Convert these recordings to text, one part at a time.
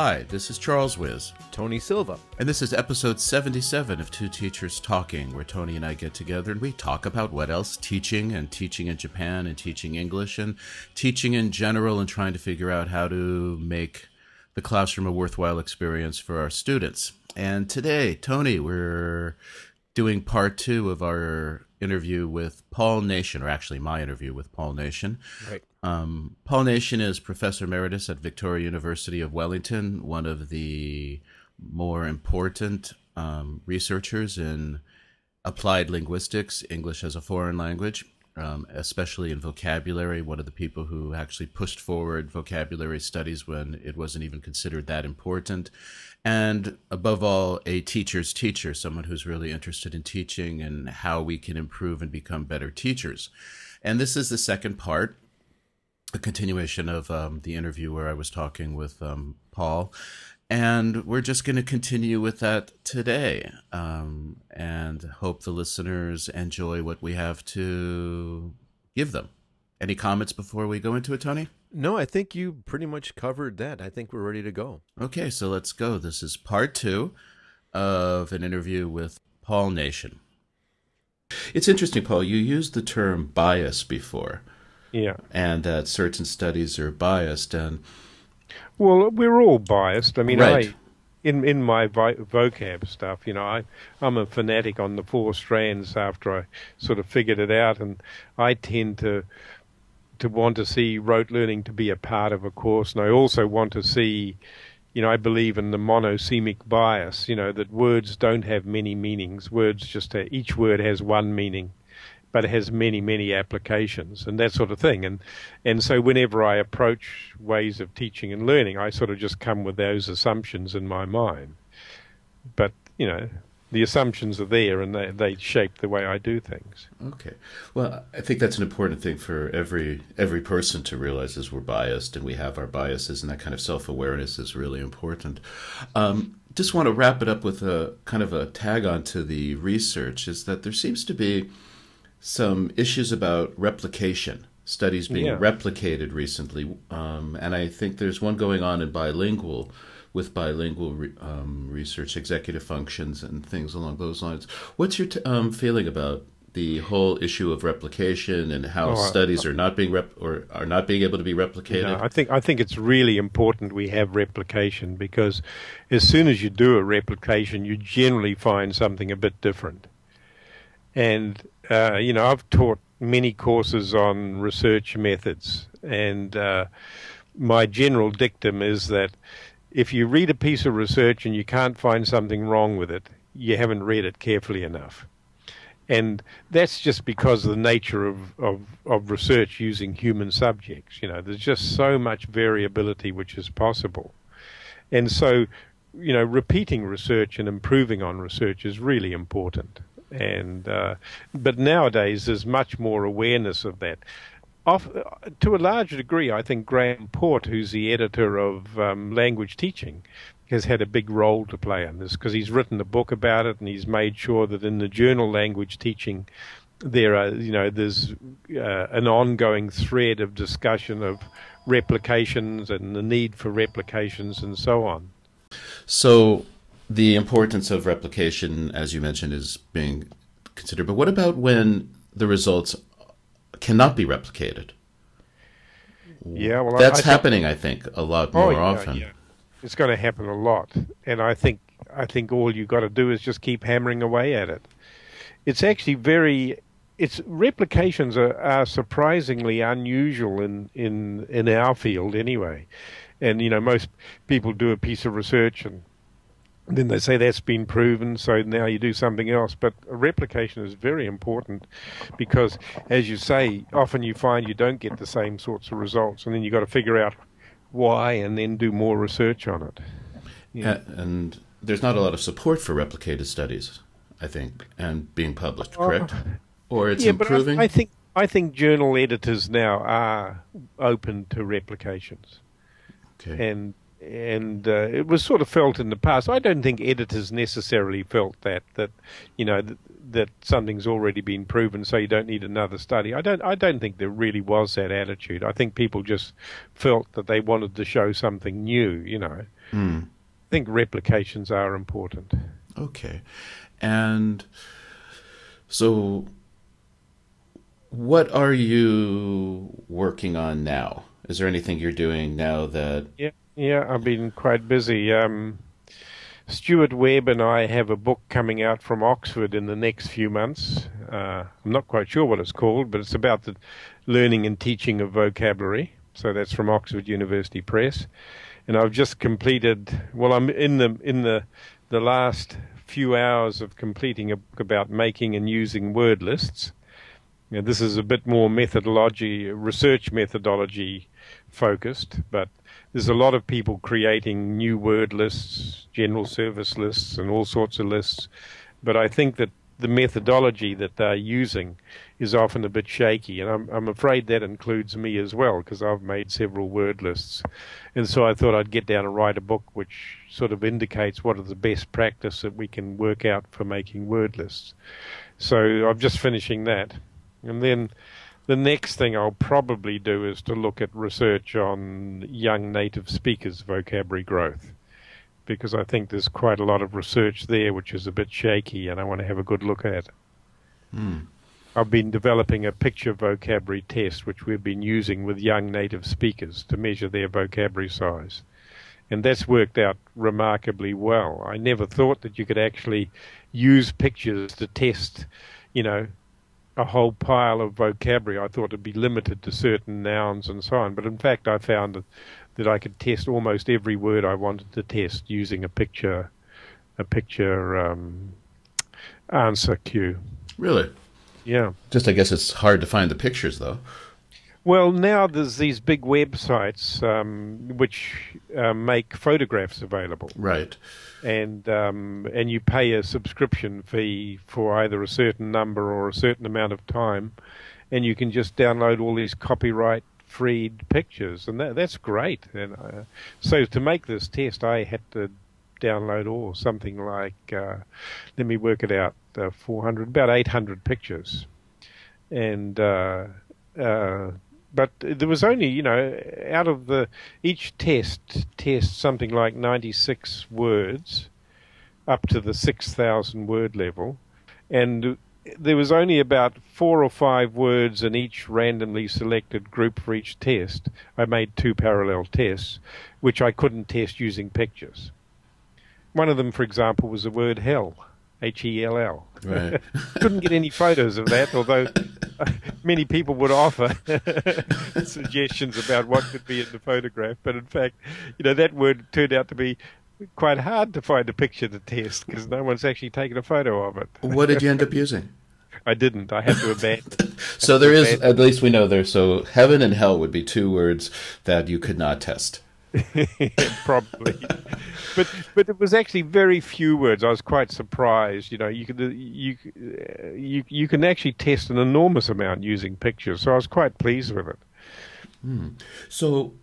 Hi, this is Charles Wiz. Tony Silva. And this is episode 77 of Two Teachers Talking, where Tony and I get together and we talk about what else teaching and teaching in Japan and teaching English and teaching in general and trying to figure out how to make the classroom a worthwhile experience for our students. And today, Tony, we're doing part two of our interview with Paul Nation, or actually my interview with Paul Nation. Right. Um, Paul Nation is professor emeritus at Victoria University of Wellington, one of the more important um, researchers in applied linguistics, English as a foreign language, um, especially in vocabulary. One of the people who actually pushed forward vocabulary studies when it wasn't even considered that important. And above all, a teacher's teacher, someone who's really interested in teaching and how we can improve and become better teachers. And this is the second part a continuation of um, the interview where I was talking with um, Paul. And we're just going to continue with that today um, and hope the listeners enjoy what we have to give them. Any comments before we go into it, Tony? No, I think you pretty much covered that. I think we're ready to go. Okay, so let's go. This is part two of an interview with Paul Nation. It's interesting, Paul. You used the term bias before. Yeah. And that certain studies are biased. And well, we're all biased. I mean, right. I in in my vi- vocab stuff, you know, I I'm a fanatic on the four strands after I sort of figured it out, and I tend to to want to see rote learning to be a part of a course, and I also want to see. You know, I believe in the monosemic bias. You know that words don't have many meanings. Words just have, each word has one meaning, but it has many, many applications and that sort of thing. And and so whenever I approach ways of teaching and learning, I sort of just come with those assumptions in my mind. But you know, the assumptions are there and they they shape the way I do things. Okay, well, I think that's an important thing for every every person to realize is we're biased and we have our biases, and that kind of self awareness is really important. Um, just want to wrap it up with a kind of a tag on to the research is that there seems to be some issues about replication, studies being Yeah. replicated recently, um, and I think there's one going on in bilingual with bilingual re- um, research, executive functions, and things along those lines. What's your t- um, feeling about the whole issue of replication and how Oh, I- studies are not being rep- or are not being able to be replicated? No, I think I think it's really important we have replication because as soon as you do a replication, you generally find something a bit different. And uh, you know, I've taught many courses on research methods, and uh, my general dictum is that if you read a piece of research and you can't find something wrong with it, you haven't read it carefully enough and that's just because of the nature of, of, of research using human subjects. You know, there's just so much variability which is possible, and so you know, repeating research and improving on research is really important. And uh, but nowadays there's much more awareness of that. Off, to a large degree, I think Graeme Porte, who's the editor of um, Language Teaching, has had a big role to play in this because he's written a book about it and he's made sure that in the journal Language Teaching, there are you know there's uh, an ongoing thread of discussion of replications and the need for replications and so on. So the importance of replication, as you mentioned, is being considered. But what about when the results cannot be replicated? Yeah, well, That's I think- happening, I think, a lot oh, more oh, yeah, often. yeah. It's going to happen a lot, and I think I think all you've got to do is just keep hammering away at it. It's actually very. It's replications are, are surprisingly unusual in, in in our field anyway, and you know most people do a piece of research and then they say that's been proven, so now you do something else. But replication is very important because, as you say, often you find you don't get the same sorts of results, and then you've got to figure out why and then do more research on it. A- And there's not a lot of support for replicated studies, I think, and being published, oh. correct? or it's yeah, improving? but I, I think I think journal editors now are open to replications, okay. and and uh, it was sort of felt in the past. I don't think editors necessarily felt that that you know th- that something's already been proven, so you don't need another study. I don't I don't think there really was that attitude. I think people just felt that they wanted to show something new. You know, Mm. I think replications are important. Okay. And so what are you working on now? Is there anything you're doing now that Yeah, yeah, I've been quite busy. Um, Stuart Webb and I have a book coming out from Oxford in the next few months. Uh, I'm not quite sure what it's called, but it's about the learning and teaching of vocabulary. So that's from Oxford University Press, and I've just completed. Well, I'm in the in the the last few hours of completing a book about making and using word lists. Now, this is a bit more methodology, research methodology focused, but there's a lot of people creating new word lists, general service lists, and all sorts of lists. But I think that the methodology that they're using is often a bit shaky, and I'm, I'm afraid that includes me as well because I've made several word lists, and so I thought I'd get down and write a book which sort of indicates what are the best practice that we can work out for making word lists. So I'm just finishing that, and then the next thing I'll probably do is to look at research on young native speakers' vocabulary growth. Because I think there's quite a lot of research there which is a bit shaky and I want to have a good look at. Hmm. I've been developing a picture vocabulary test which we've been using with young native speakers to measure their vocabulary size. And that's worked out remarkably well. I never thought that you could actually use pictures to test, you know, a whole pile of vocabulary. I thought it'd be limited to certain nouns and so on. But in fact, I found that, that I could test almost every word I wanted to test using a picture, a picture um, answer cue. really? Yeah. Just I guess it's hard to find the pictures though. Well, now there's these big websites um, which uh, make photographs available, Right. and um, and you pay a subscription fee for either a certain number or a certain amount of time, and you can just download all these copyright freed pictures, and that, that's great. And uh, so to make this test, I had to download all something like uh, let me work it out, uh, 400, about 800 pictures, and. But there was only, you know, out of the each test test something like 96 words up to the 6,000 word level, and there was only about four or five words in each randomly selected group for each test. I made two parallel tests, which I couldn't test using pictures. One of them, for example, was the word hell, H E L L. Couldn't get any photos of that, although many people would offer suggestions about what could be in the photograph. But in fact, you know, that word turned out to be quite hard to find a picture to test because no one's actually taken a photo of it. what did you end up using? I didn't. I had to abandon. So there is at least we know there so heaven and hell would be two words that you could not test. probably. But but it was actually very few words. I was quite surprised. You know, you could you you you can actually test an enormous amount using pictures. So I was quite pleased with it. So,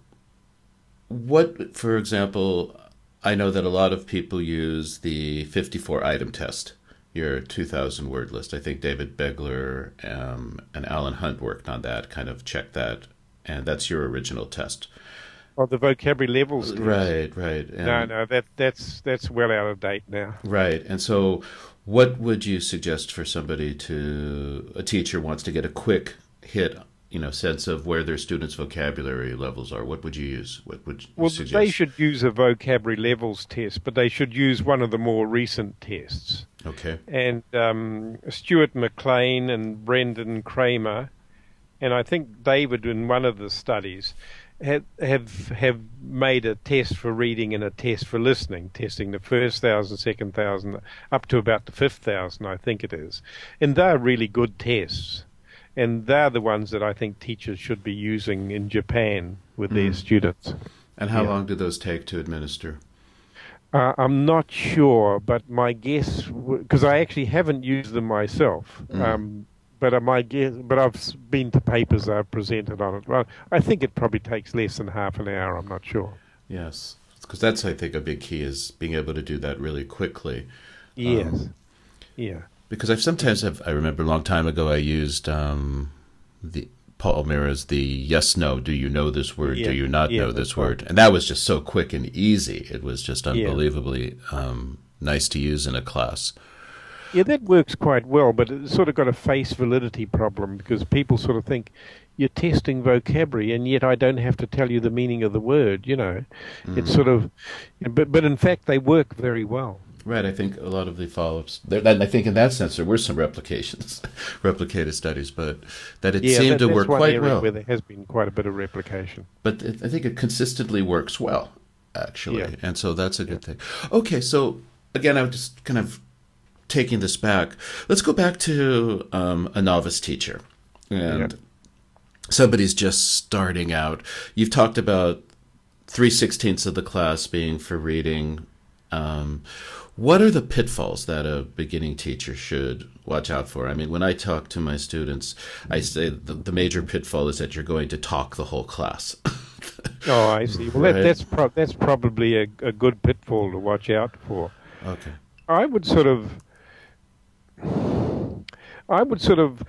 what, for example, I know that a lot of people use the 54 item test, your 2,000 word list. I think David Beglar um, and Alan Hunt worked on that, kind of checked that, and that's your original test. Oh, the vocabulary levels. Right, right. And, No, no, that that's that's well out of date now. Right. And so, what would you suggest for somebody to, a teacher wants to get a quick hit, you know, sense of where their students' vocabulary levels are? What would you use? What would you Well, suggest? they should use a vocabulary levels test, but they should use one of the more recent tests. Okay. And um, Stuart McLean and Brandon Kramer, and I think David in one of the studies, have have have made a test for reading and a test for listening, testing the first thousand, second thousand, up to about the fifth thousand, I think it is, and they're really good tests, and they're the ones that I think teachers should be using in Japan with their students. And how Yeah. long do those take to administer? Uh, I'm not sure, but my guess, because I actually haven't used them myself, um, but my guess, but I've been to papers I've presented on it. Well, I think it probably takes less than half an hour. I'm not sure. Yes. Because that's, I think, a big key is being able to do that really quickly. Yes, yeah. because I've sometimes have I remember a long time ago I used um, the Paul Meara's the yes no do you know this word Yeah, do you not yeah, know this word and that was just so quick and easy it was just unbelievably um, nice to use in a class Yeah, that works quite well, but it's sort of got a face validity problem because people sort of think you're testing vocabulary, and yet I don't have to tell you the meaning of the word. You know, it's mm. sort of, but but in fact they work very well. right I think a lot of the follow-ups there I think in that sense there were some replications replicated studies but that it yeah, seemed that- to work quite well where there has been quite a bit of replication. but it, I think it consistently works well, actually, Yeah. and so that's a good thing. Okay, so again, I'm just kind of taking this back. Let's go back to um, a novice teacher, and Yeah. somebody's just starting out. You've talked about three sixteenths of the class being for reading. Um, what are the pitfalls that a beginning teacher should watch out for? I mean, when I talk to my students, I say the, the major pitfall is that you're going to talk the whole class. Oh, I see. Well, Right. that, that's pro- that's probably a, a good pitfall to watch out for. okay. I would sort of, I would sort of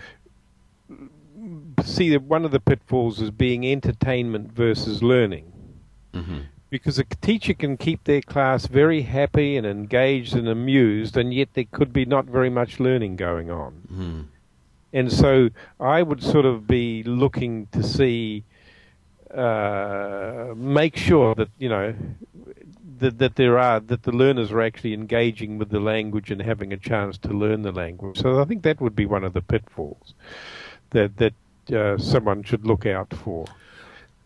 see that one of the pitfalls as being entertainment versus learning. hmm Because a teacher can keep their class very happy and engaged and amused, and yet there could be not very much learning going on. hmm And so I would sort of be looking to see, uh, make sure that, you know, that, that there are, that the learners are actually engaging with the language and having a chance to learn the language. So I think that would be one of the pitfalls that, that uh, someone should look out for.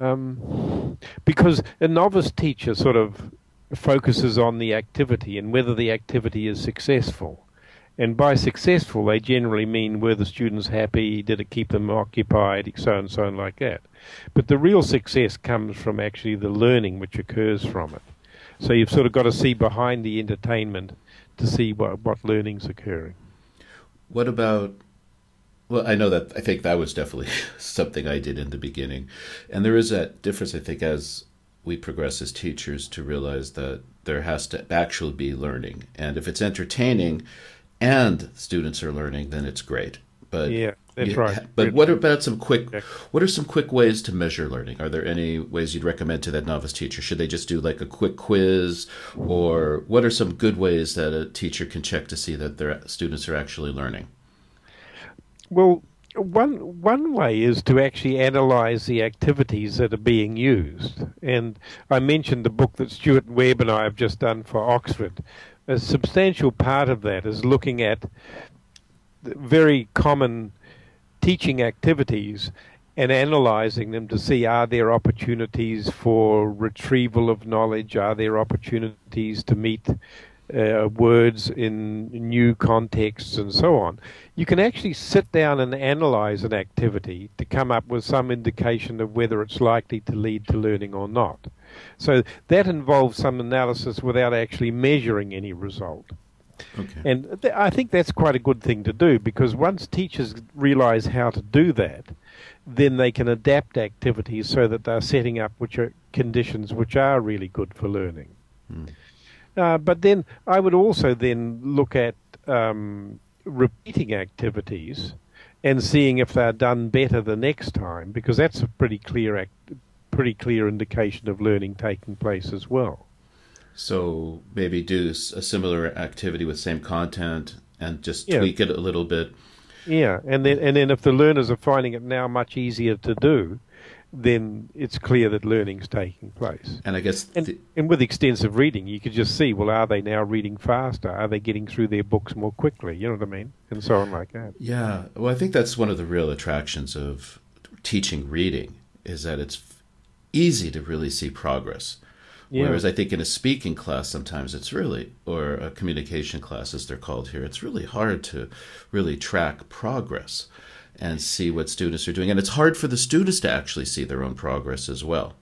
Um, because a novice teacher sort of focuses on the activity and whether the activity is successful. And by successful, they generally mean were the students happy, did it keep them occupied, so and so and like that. But the real success comes from actually the learning which occurs from it. So you've sort of got to see behind the entertainment to see what, what learning's occurring. What about? Well, I know that I think that was definitely something I did in the beginning, and there is that difference. I think as we progress as teachers to realize that there has to actually be learning, and if it's entertaining, and students are learning, then it's great. But Yeah, that's right. But what about some quick? What are some quick ways to measure learning? Are there any ways you'd recommend to that novice teacher? Should they just do like a quick quiz, or what are some good ways that a teacher can check to see that their students are actually learning? Well, one one way is to actually analyze the activities that are being used. And I mentioned the book that Stuart Webb and I have just done for Oxford. A substantial part of that is looking at very common teaching activities and analyzing them to see are there opportunities for retrieval of knowledge, are there opportunities to meet uh, words in new contexts and so on. You can actually sit down and analyze an activity to come up with some indication of whether it's likely to lead to learning or not. So that involves some analysis without actually measuring any result. Okay. And th- I think that's quite a good thing to do because once teachers realize how to do that, then they can adapt activities so that they're setting up which are conditions which are really good for learning. Uh, but then I would also then look at um, repeating activities and seeing if they're done better the next time because that's a pretty clear act- pretty clear indication of learning taking place as well. So maybe do a similar activity with same content and just Yeah. tweak it a little bit. Yeah, and then and then if the learners are finding it now much easier to do, then it's clear that learning's taking place. And I guess And, the, and with extensive reading, you could just see, well, are they now reading faster? Are they getting through their books more quickly? You know what I mean? And so on like that. yeah, well, I think that's one of the real attractions of teaching reading is that it's easy to really see progress. Yeah. Whereas I think in a speaking class, sometimes it's really, or a communication class as they're called here, it's really hard to really track progress and see what students are doing. And it's hard for the students to actually see their own progress as well.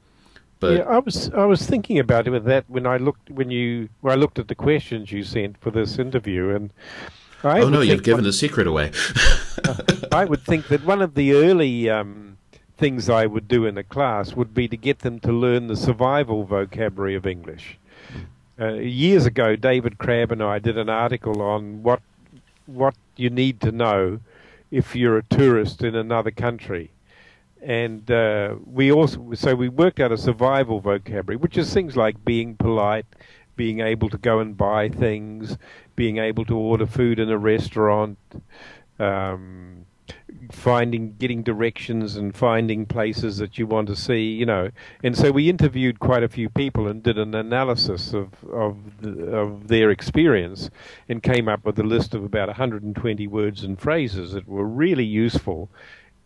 But yeah, I was I was thinking about it with that when I looked when you when I looked at the questions you sent for this interview, and I oh no, you've given one- the secret away. I would think that one of the early um, things I would do in a class would be to get them to learn the survival vocabulary of English. Uh, years ago, David Crabbe and I did an article on what what you need to know if you're a tourist in another country. And uh, we also so we worked out a survival vocabulary, which is things like being polite, being able to go and buy things, being able to order food in a restaurant, um, finding, getting directions and finding places that you want to see, you know. And so we interviewed quite a few people and did an analysis of of, the, of their experience and came up with a list of about 120 words and phrases that were really useful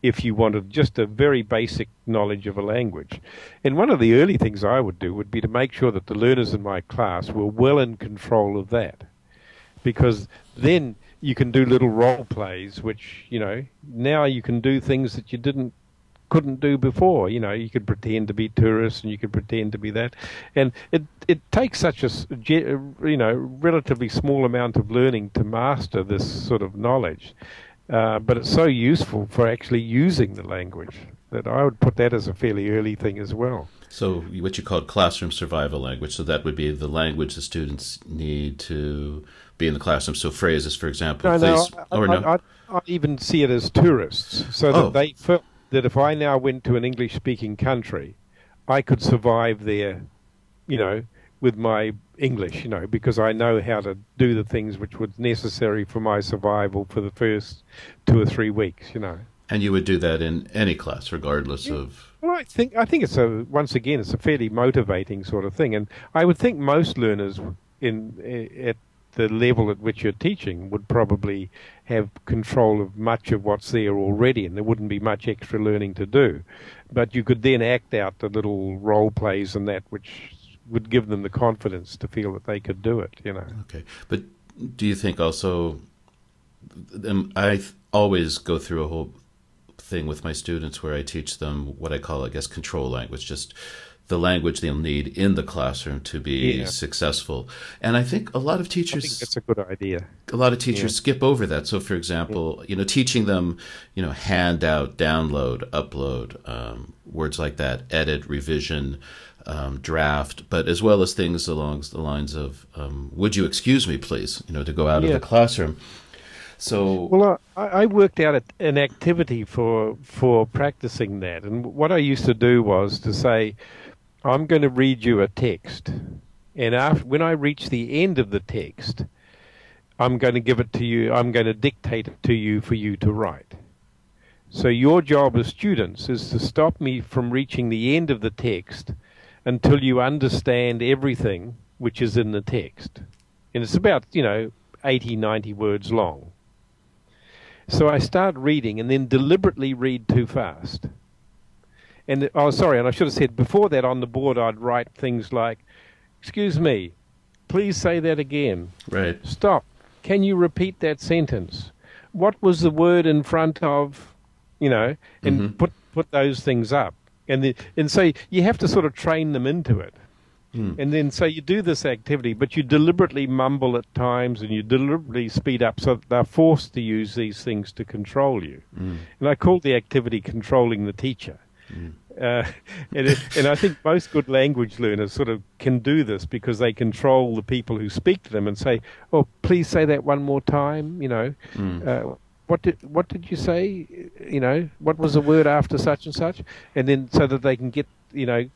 if you wanted just a very basic knowledge of a language. And one of the early things I would do would be to make sure that the learners in my class were well in control of that. Because then you can do little role plays, which, you know, now you can do things that you didn't couldn't do before. You know, you could pretend to be tourists and you could pretend to be that, and it it takes such a you know relatively small amount of learning to master this sort of knowledge. Uh, but it's so useful for actually using the language that I would put that as a fairly early thing as well. So, what you call classroom survival language. So that would be the language the students need to be in the classroom. So phrases, for example, no, please, no, I, oh, or no. I, I, I, even see it as tourists, so that oh. they felt that if I now went to an English-speaking country, I could survive there, you know, with my English, you know, because I know how to do the things which were necessary for my survival for the first two or three weeks, you know. And you would do that in any class, regardless yeah. of. Well, I think I think it's a once again it's a fairly motivating sort of thing, and I would think most learners in eh, at the level at which you're teaching would probably have control of much of what's there already, and there wouldn't be much extra learning to do. But you could then act out the little role plays and that, which would give them the confidence to feel that they could do it. You know. Okay, but do you think also? Um, I always go through a whole thing with my students where I teach them what I call, I guess, control language, just the language they'll need in the classroom to be yeah. successful. And I think a lot of teachers that's a good idea. A lot of teachers yeah. skip over that. So for example, yeah. you know, teaching them, you know, handout, download, upload, um, words like that, edit, revision, um, draft, but as well as things along the lines of, um, "Would you excuse me, please?" You know, to go out of the classroom. So well, I, I worked out an activity for for practicing that, and what I used to do was to say, "I'm going to read you a text, and after, when I reach the end of the text, I'm going to give it to you. I'm going to dictate it to you for you to write." So your job as students is to stop me from reaching the end of the text until you understand everything which is in the text. And it's about, you know, 80, 90 words long. So I start reading and then deliberately read too fast. And, oh, sorry, and I should have said before that on the board I'd write things like, Excuse me, please say that again. Right. Stop. Can you repeat that sentence? What was the word in front of, you know, and mm-hmm. put, put those things up and the, and so you have to sort of train them into it. Mm. And then so you do this activity, but you deliberately mumble at times and you deliberately speed up so that they're forced to use these things to control you. Mm. And I call the activity controlling the teacher. Mm. Uh, and, it, and I think most good language learners sort of can do this because they control the people who speak to them and say, "Oh, please say that one more time." You know, mm. uh, what did what did you say? You know, what was the word after such and such, and then so that they can get you know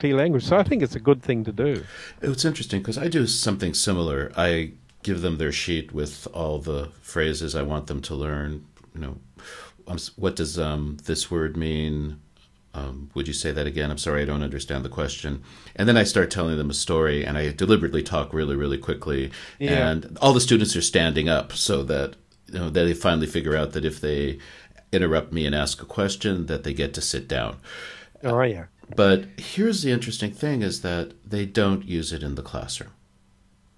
clear language. So I think it's a good thing to do. It's interesting because I do something similar. I give them their sheet with all the phrases I want them to learn. You know, um, what does um, this word mean? Um, would you say that again? I'm sorry, I don't understand the question. And then I start telling them a story, and I deliberately talk really, really quickly. Yeah. And all the students are standing up so that you know, they finally figure out that if they interrupt me and ask a question, that they get to sit down. Oh yeah. But here's the interesting thing: is that they don't use it in the classroom.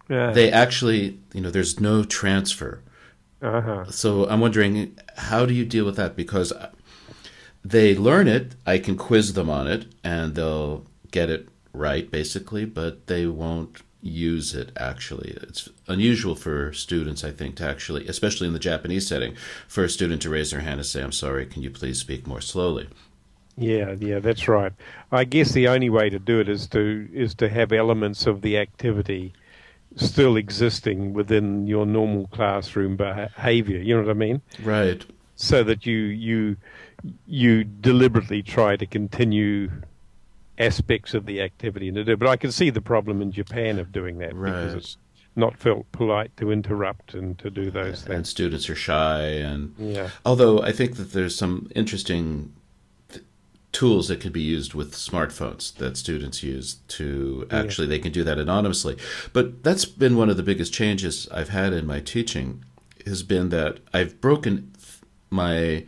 Yeah. They actually, you know, there's no transfer. Uh-huh. So I'm wondering, how do you deal with that? Because they learn it, I can quiz them on it, and they'll get it right, basically, but they won't use it actually. It's unusual for students, I think, to actually, especially in the Japanese setting, for a student to raise their hand and say, I'm sorry, can you please speak more slowly? Yeah, yeah, that's right. I guess the only way to do it is to is to have elements of the activity still existing within your normal classroom behavior. You know what I mean? Right. So that you you you deliberately try to continue aspects of the activity and to do. But I can see the problem in Japan of doing that right. because it's not felt polite to interrupt and to do those things. And students are shy, and yeah. Although I think that there's some interesting th- tools that can be used with smartphones that students use to actually yeah. they can do that anonymously. But that's been one of the biggest changes I've had in my teaching has been that I've broken my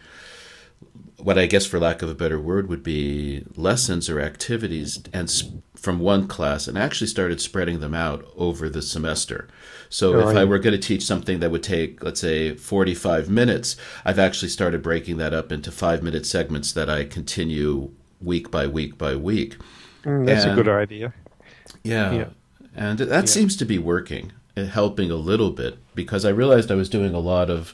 what I guess, for lack of a better word, would be lessons or activities, and sp- from one class, and actually started spreading them out over the semester. So if I were going to teach something that would take, let's say, forty-five minutes, I've actually started breaking that up into five-minute segments that I continue week by week by week. Mm, that's and, a good idea. Yeah, yeah. and that yeah. seems to be working, uh, helping a little bit because I realized I was doing a lot of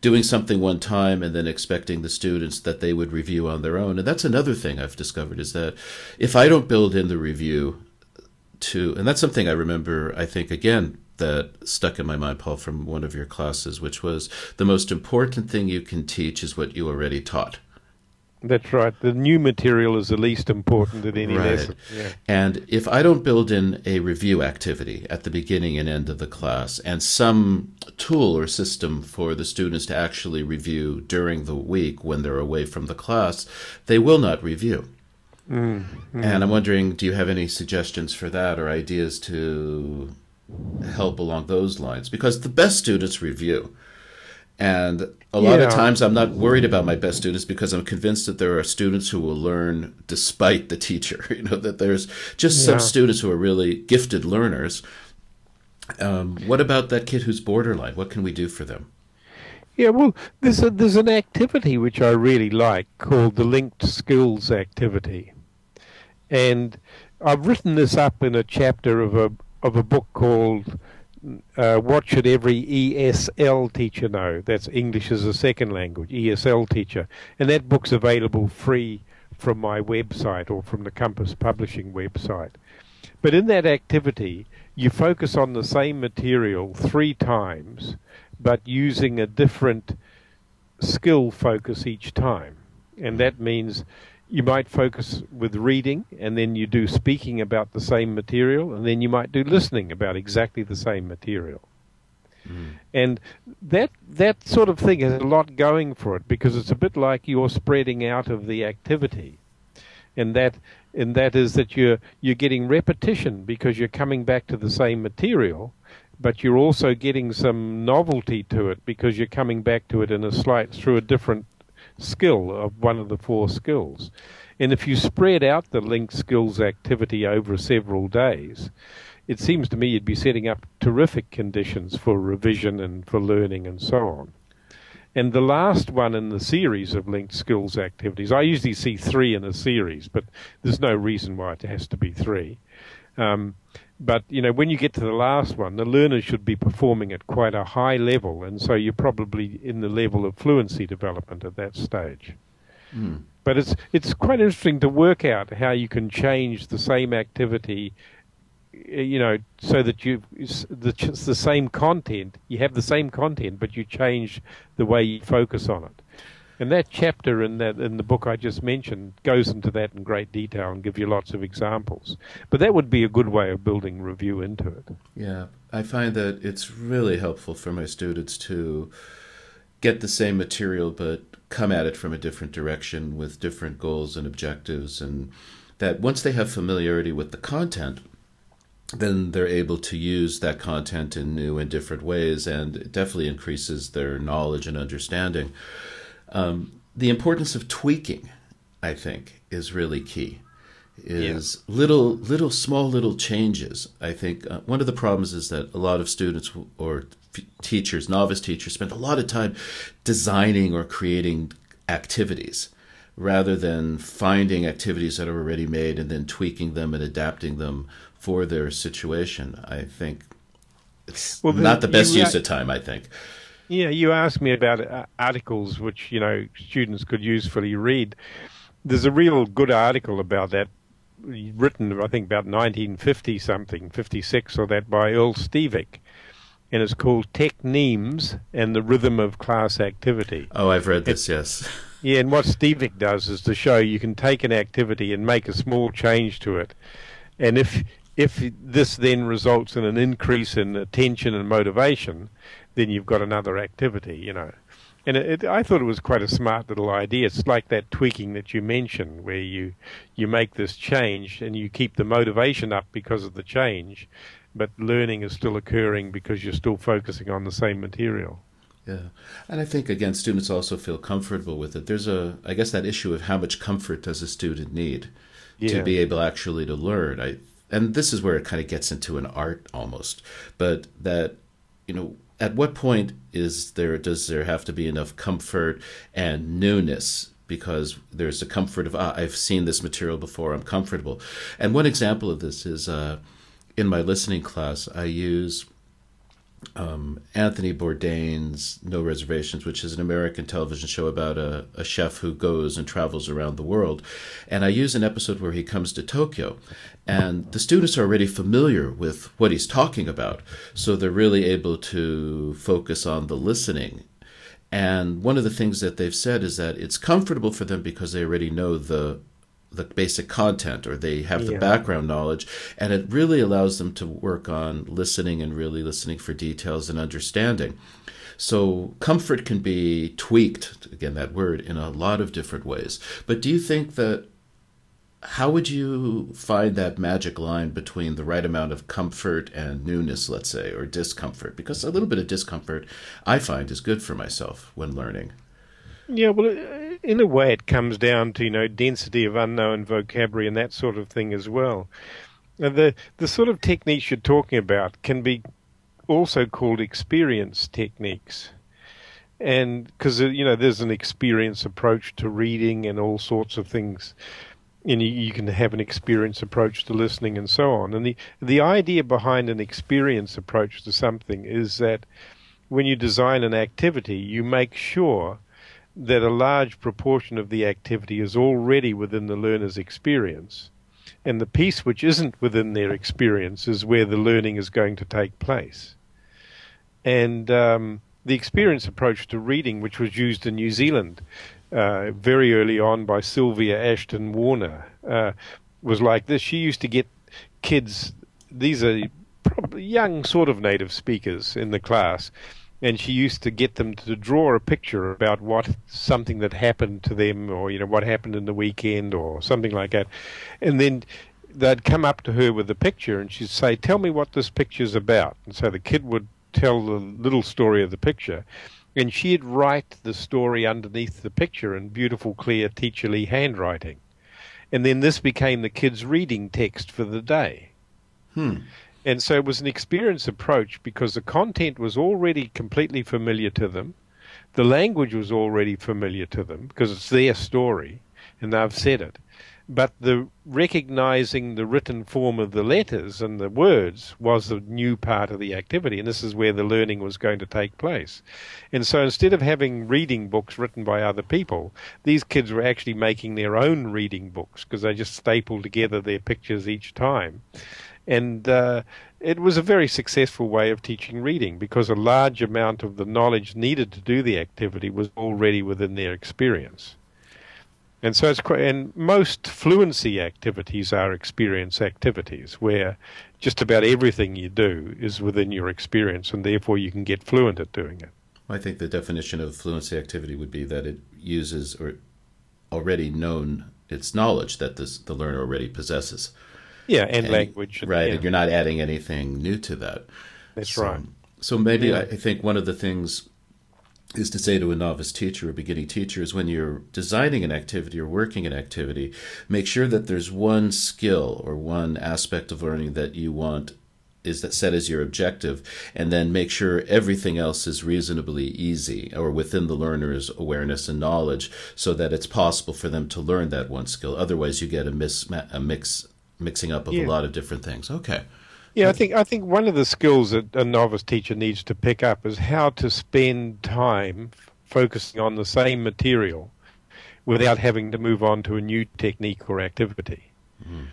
doing something one time and then expecting the students that they would review on their own. And that's another thing I've discovered is that if I don't build in the review to, and that's something I remember, I think, again, that stuck in my mind, Paul, from one of your classes, which was the most important thing you can teach is what you already taught. That's right. The new material is the least important at any right. lesson. Yeah. And if I don't build in a review activity at the beginning and end of the class and some tool or system for the students to actually review during the week when they're away from the class, they will not review. Mm, mm. And I'm wondering, do you have any suggestions for that or ideas to help along those lines? Because the best students review. And a lot yeah. of times I'm not worried about my best students because I'm convinced that there are students who will learn despite the teacher. You know, that there's just yeah. some students who are really gifted learners. Um, what about that kid who's borderline? What can we do for them? Yeah, well, there's a, there's an activity which I really like called the linked skills activity, and I've written this up in a chapter of a of a book called uh, what should every ESL teacher know? That's English as a second language, ESL teacher. And that book's available free from my website or from the Compass Publishing website. But in that activity, you focus on the same material three times, but using a different skill focus each time. And that means you might focus with reading and then you do speaking about the same material and then you might do listening about exactly the same material. Mm. And that that sort of thing has a lot going for it because it's a bit like you're spreading out of the activity. And that and that is that you're you're getting repetition because you're coming back to the same material, but you're also getting some novelty to it because you're coming back to it in a slight through a different skill of one of the four skills. And if you spread out the linked skills activity over several days, it seems to me you'd be setting up terrific conditions for revision and for learning and so on. And the last one in the series of linked skills activities, I usually see three in a series, but there's no reason why it has to be three. Um, but you know, when you get to the last one, the learner should be performing at quite a high level, and so you're probably in the level of fluency development at that stage. Mm. But it's it's quite interesting to work out how you can change the same activity, you know, so that you the the same content. You have the same content, but you change the way you focus on it. And that chapter in that in the book I just mentioned goes into that in great detail and gives you lots of examples. But that would be a good way of building review into it. Yeah, I find that it's really helpful for my students to get the same material but come at it from a different direction with different goals and objectives and that once they have familiarity with the content then they're able to use that content in new and different ways and it definitely increases their knowledge and understanding um, the importance of tweaking, I think, is really key. Is yeah. little, little, small, little changes. I think uh, one of the problems is that a lot of students or f- teachers, novice teachers, spend a lot of time designing or creating activities rather than finding activities that are already made and then tweaking them and adapting them for their situation. I think it's well, not the best use of time. I think. Yeah, you asked me about uh, articles which you know students could usefully read. There's a real good article about that written, I think, about 1950 something, 56 or that, by Earl Stevick. And it's called Technemes and the Rhythm of Class Activity. Oh, I've read this, yes. Yeah, and what Stevick does is to show you can take an activity and make a small change to it. And if if this then results in an increase in attention and motivation, then you've got another activity, you know. And it, it, I thought it was quite a smart little idea. It's like that tweaking that you mentioned, where you you make this change and you keep the motivation up because of the change, but learning is still occurring because you're still focusing on the same material. Yeah, and I think again, students also feel comfortable with it. There's a, I guess, that issue of how much comfort does a student need yeah. to be able actually to learn. I, and this is where it kind of gets into an art almost, but that you know at what point is there does there have to be enough comfort and newness? Because there's the comfort of ah, I've seen this material before I'm comfortable. And one example of this is uh, in my listening class I use um, Anthony Bourdain's No Reservations, which is an American television show about a, a, chef who goes and travels around the world. And I use an episode where he comes to Tokyo. And the students are already familiar with what he's talking about. So they're really able to focus on the listening. And one of the things that they've said is that it's comfortable for them because they already know the the basic content or they have the yeah. background knowledge and it really allows them to work on listening and really listening for details and understanding. So comfort can be tweaked again that word in a lot of different ways. But do you think that how would you find that magic line between the right amount of comfort and newness let's say or discomfort? Because a little bit of discomfort i find is good for myself when learning. Yeah, well, in a way, it comes down to you know density of unknown vocabulary and that sort of thing as well. the the sort of techniques you're talking about can be also called experience techniques, and because uh, you know there's an experience approach to reading and all sorts of things. And you, you can have an experience approach to listening and so on. And the the idea behind an experience approach to something is that when you design an activity, you make sure that a large proportion of the activity is already within the learner's experience. And the piece which isn't within their experience is where the learning is going to take place. And um, the experience approach to reading, which was used in New Zealand uh, very early on by Sylvia Ashton Warner, uh, was like this. She used to get kids, these are probably young sort of native speakers in the class, and she used to get them to draw a picture about what something that happened to them or you know what happened in the weekend or something like that. And then they'd come up to her with the picture and she'd say tell me what this picture's about. And so the kid would tell the little story of the picture. And she'd write the story underneath the picture in beautiful clear teacherly handwriting. And then this became the kid's reading text for the day. Hmm and so it was an experience approach because the content was already completely familiar to them. The language was already familiar to them because it's their story and they've said it. But the recognizing the written form of the letters and the words was the new part of the activity, and this is where the learning was going to take place. And so instead of having reading books written by other people, these kids were actually making their own reading books because they just stapled together their pictures each time and uh, it was a very successful way of teaching reading because a large amount of the knowledge needed to do the activity was already within their experience. And so it's quite, and most fluency activities are experience activities where just about everything you do is within your experience and therefore you can get fluent at doing it. I think the definition of fluency activity would be that it uses or already known its knowledge that this, the learner already possesses. Yeah, and, and language. Right, yeah. and you're not adding anything new to that. That's so, right. So maybe yeah. I, think one of the things is to say to a novice teacher or beginning teacher is when you're designing an activity or working an activity, make sure that there's one skill or one aspect of learning that you want is that set as your objective and then make sure everything else is reasonably easy or within the learner's awareness and knowledge so that it's possible for them to learn that one skill otherwise you get a, a mix mixing up of yeah. a lot of different things. Okay. Yeah, I think I think one of the skills that a novice teacher needs to pick up is how to spend time focusing on the same material without having to move on to a new technique or activity. Mm.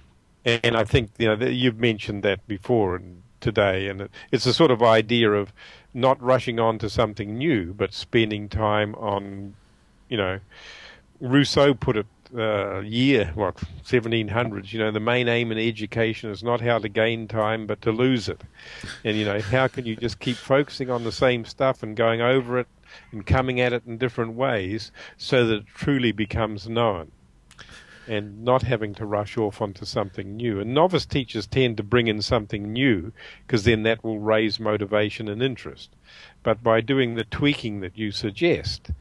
And I think you know you've mentioned that before and today, and it's a sort of idea of not rushing on to something new, but spending time on, you know, Rousseau put it uh, year, what, 1700s, you know, the main aim in education is not how to gain time, but to lose it. And, you know, how can you just keep focusing on the same stuff and going over it and coming at it in different ways so that it truly becomes known? and not having to rush off onto something new. And novice teachers tend to bring in something new because then that will raise motivation and interest. But by doing the tweaking that you suggest,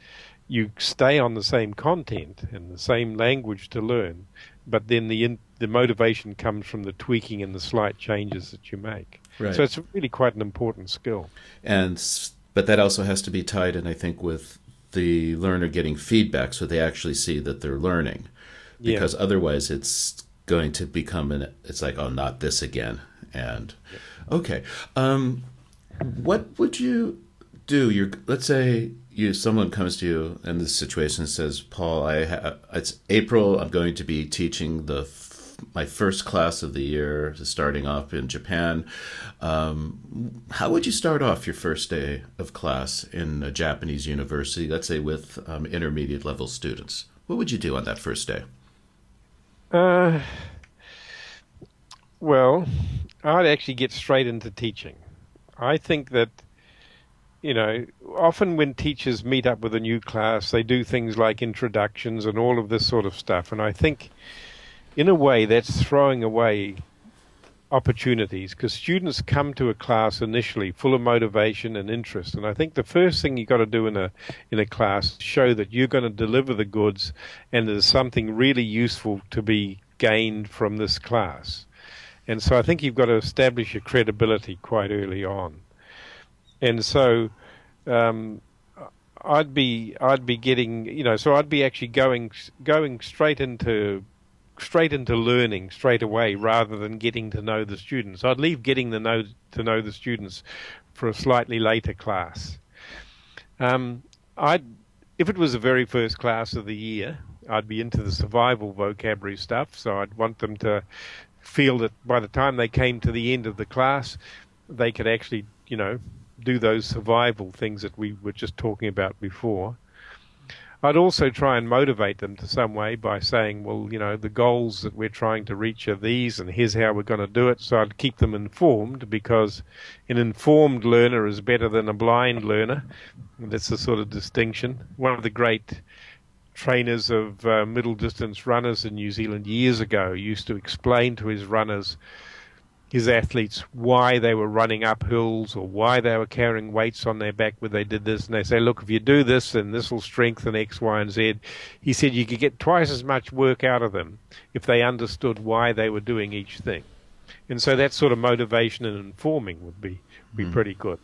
you stay on the same content and the same language to learn, but then the in, the motivation comes from the tweaking and the slight changes that you make. Right. So it's really quite an important skill. And but that also has to be tied in, I think, with the learner getting feedback, so they actually see that they're learning, because yeah. otherwise it's going to become an it's like oh not this again and yeah. okay um, what would you do you're let's say you someone comes to you in this situation and says, "Paul, I ha- it's April. I'm going to be teaching the f- my first class of the year, starting off in Japan. Um, how would you start off your first day of class in a Japanese university? Let's say with um, intermediate level students. What would you do on that first day?" Uh, well, I'd actually get straight into teaching. I think that you know, often when teachers meet up with a new class, they do things like introductions and all of this sort of stuff. And I think, in a way, that's throwing away opportunities because students come to a class initially full of motivation and interest. And I think the first thing you've got to do in a in a class show that you're going to deliver the goods and there's something really useful to be gained from this class. And so I think you've got to establish your credibility quite early on and so um, I'd be I'd be getting you know so I'd be actually going going straight into straight into learning straight away rather than getting to know the students. I'd leave getting to know to know the students for a slightly later class. Um, I'd if it was the very first class of the year, I'd be into the survival vocabulary stuff. So I'd want them to feel that by the time they came to the end of the class, they could actually, you know, do those survival things that we were just talking about before. I'd also try and motivate them to some way by saying, well, you know, the goals that we're trying to reach are these, and here's how we're going to do it. So I'd keep them informed because an informed learner is better than a blind learner. That's the sort of distinction. One of the great trainers of uh, middle distance runners in New Zealand years ago used to explain to his runners his athletes why they were running up hills or why they were carrying weights on their back when they did this. And they say, look, if you do this, then this will strengthen X, Y, and Z. He said you could get twice as much work out of them if they understood why they were doing each thing. And so that sort of motivation and informing would be, be mm. pretty good.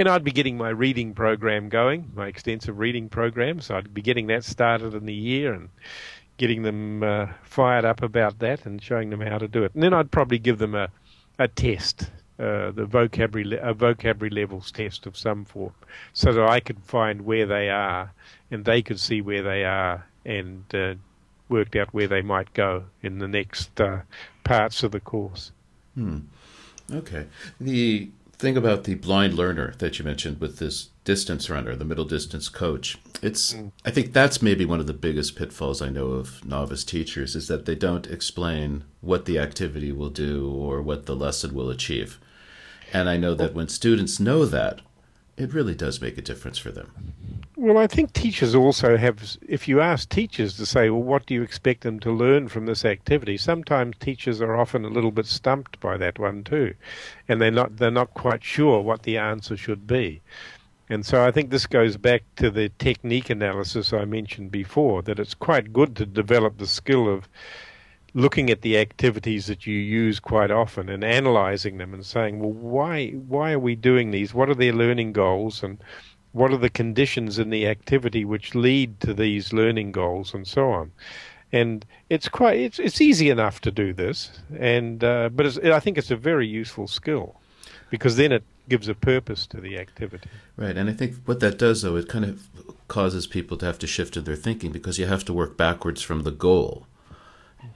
And I'd be getting my reading program going, my extensive reading program. So I'd be getting that started in the year and getting them uh, fired up about that and showing them how to do it. And then I'd probably give them a a test, uh, the vocabulary a vocabulary levels test of some form, so that I could find where they are and they could see where they are and uh, worked out where they might go in the next uh, parts of the course. Hmm. Okay. The thing about the blind learner that you mentioned with this distance runner, the middle distance coach, it's mm. I think that's maybe one of the biggest pitfalls I know of novice teachers is that they don't explain what the activity will do or what the lesson will achieve. And I know that when students know that, it really does make a difference for them. Well, I think teachers also have, if you ask teachers to say, well, what do you expect them to learn from this activity? Sometimes teachers are often a little bit stumped by that one too, and they're not, they're not quite sure what the answer should be. And so I think this goes back to the technique analysis I mentioned before, that it's quite good to develop the skill of looking at the activities that you use quite often and analyzing them and saying, well, why why are we doing these? What are their learning goals and what are the conditions in the activity which lead to these learning goals and so on. And it's quite it's it's easy enough to do this, and uh, but I think it's a very useful skill because then it gives a purpose to the activity. Right, and I think what that does though it kind of causes people to have to shift in their thinking because you have to work backwards from the goal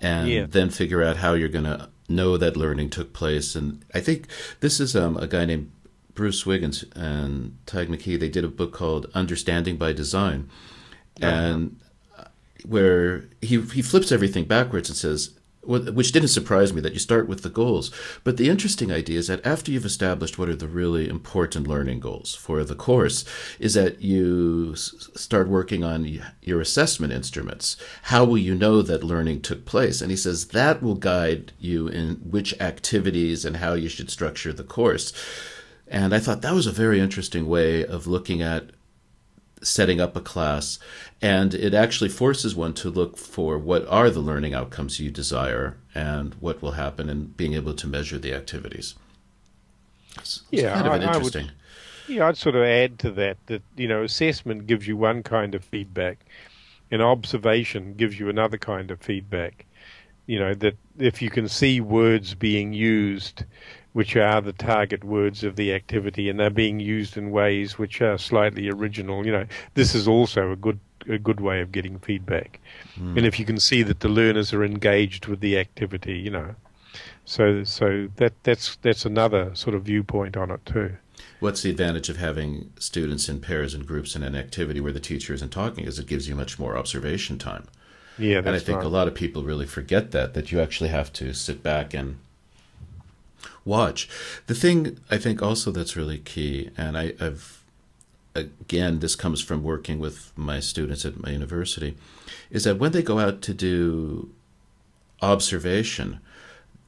and Yeah. then figure out how you're going to know that learning took place. And I think this is um, a guy named Bruce Wiggins and Tig McKee. They did a book called Understanding by Design, and uh, where he he flips everything backwards and says. Wh- Which didn't surprise me that you start with the goals. But the interesting idea is that after you've established what are the really important learning goals for the course, is that you start working on your assessment instruments. How will you know that learning took place? And he says that will guide you in which activities and how you should structure the course. And I thought that was a very interesting way of looking at setting up a class. And it actually forces one to look for what are the learning outcomes you desire and what will happen and being able to measure the activities. It's, it's Yeah, kind of I- an I would- interesting. Yeah, I'd sort of add to that that you know assessment gives you one kind of feedback, and observation gives you another kind of feedback. You know that if you can see words being used, which are the target words of the activity, and they're being used in ways which are slightly original, you know this is also a good a good way of getting feedback. Hmm. And if you can see that the learners are engaged with the activity, you know, so so that that's that's another sort of viewpoint on it too. What's the advantage of having students in pairs and groups in an activity where the teacher isn't talking? Is it gives you much more observation time. Yeah, and I think right. a lot of people really forget that that you actually have to sit back and watch. The thing I think also that's really key, and I, I've again this comes from working with my students at my university, is that when they go out to do observation,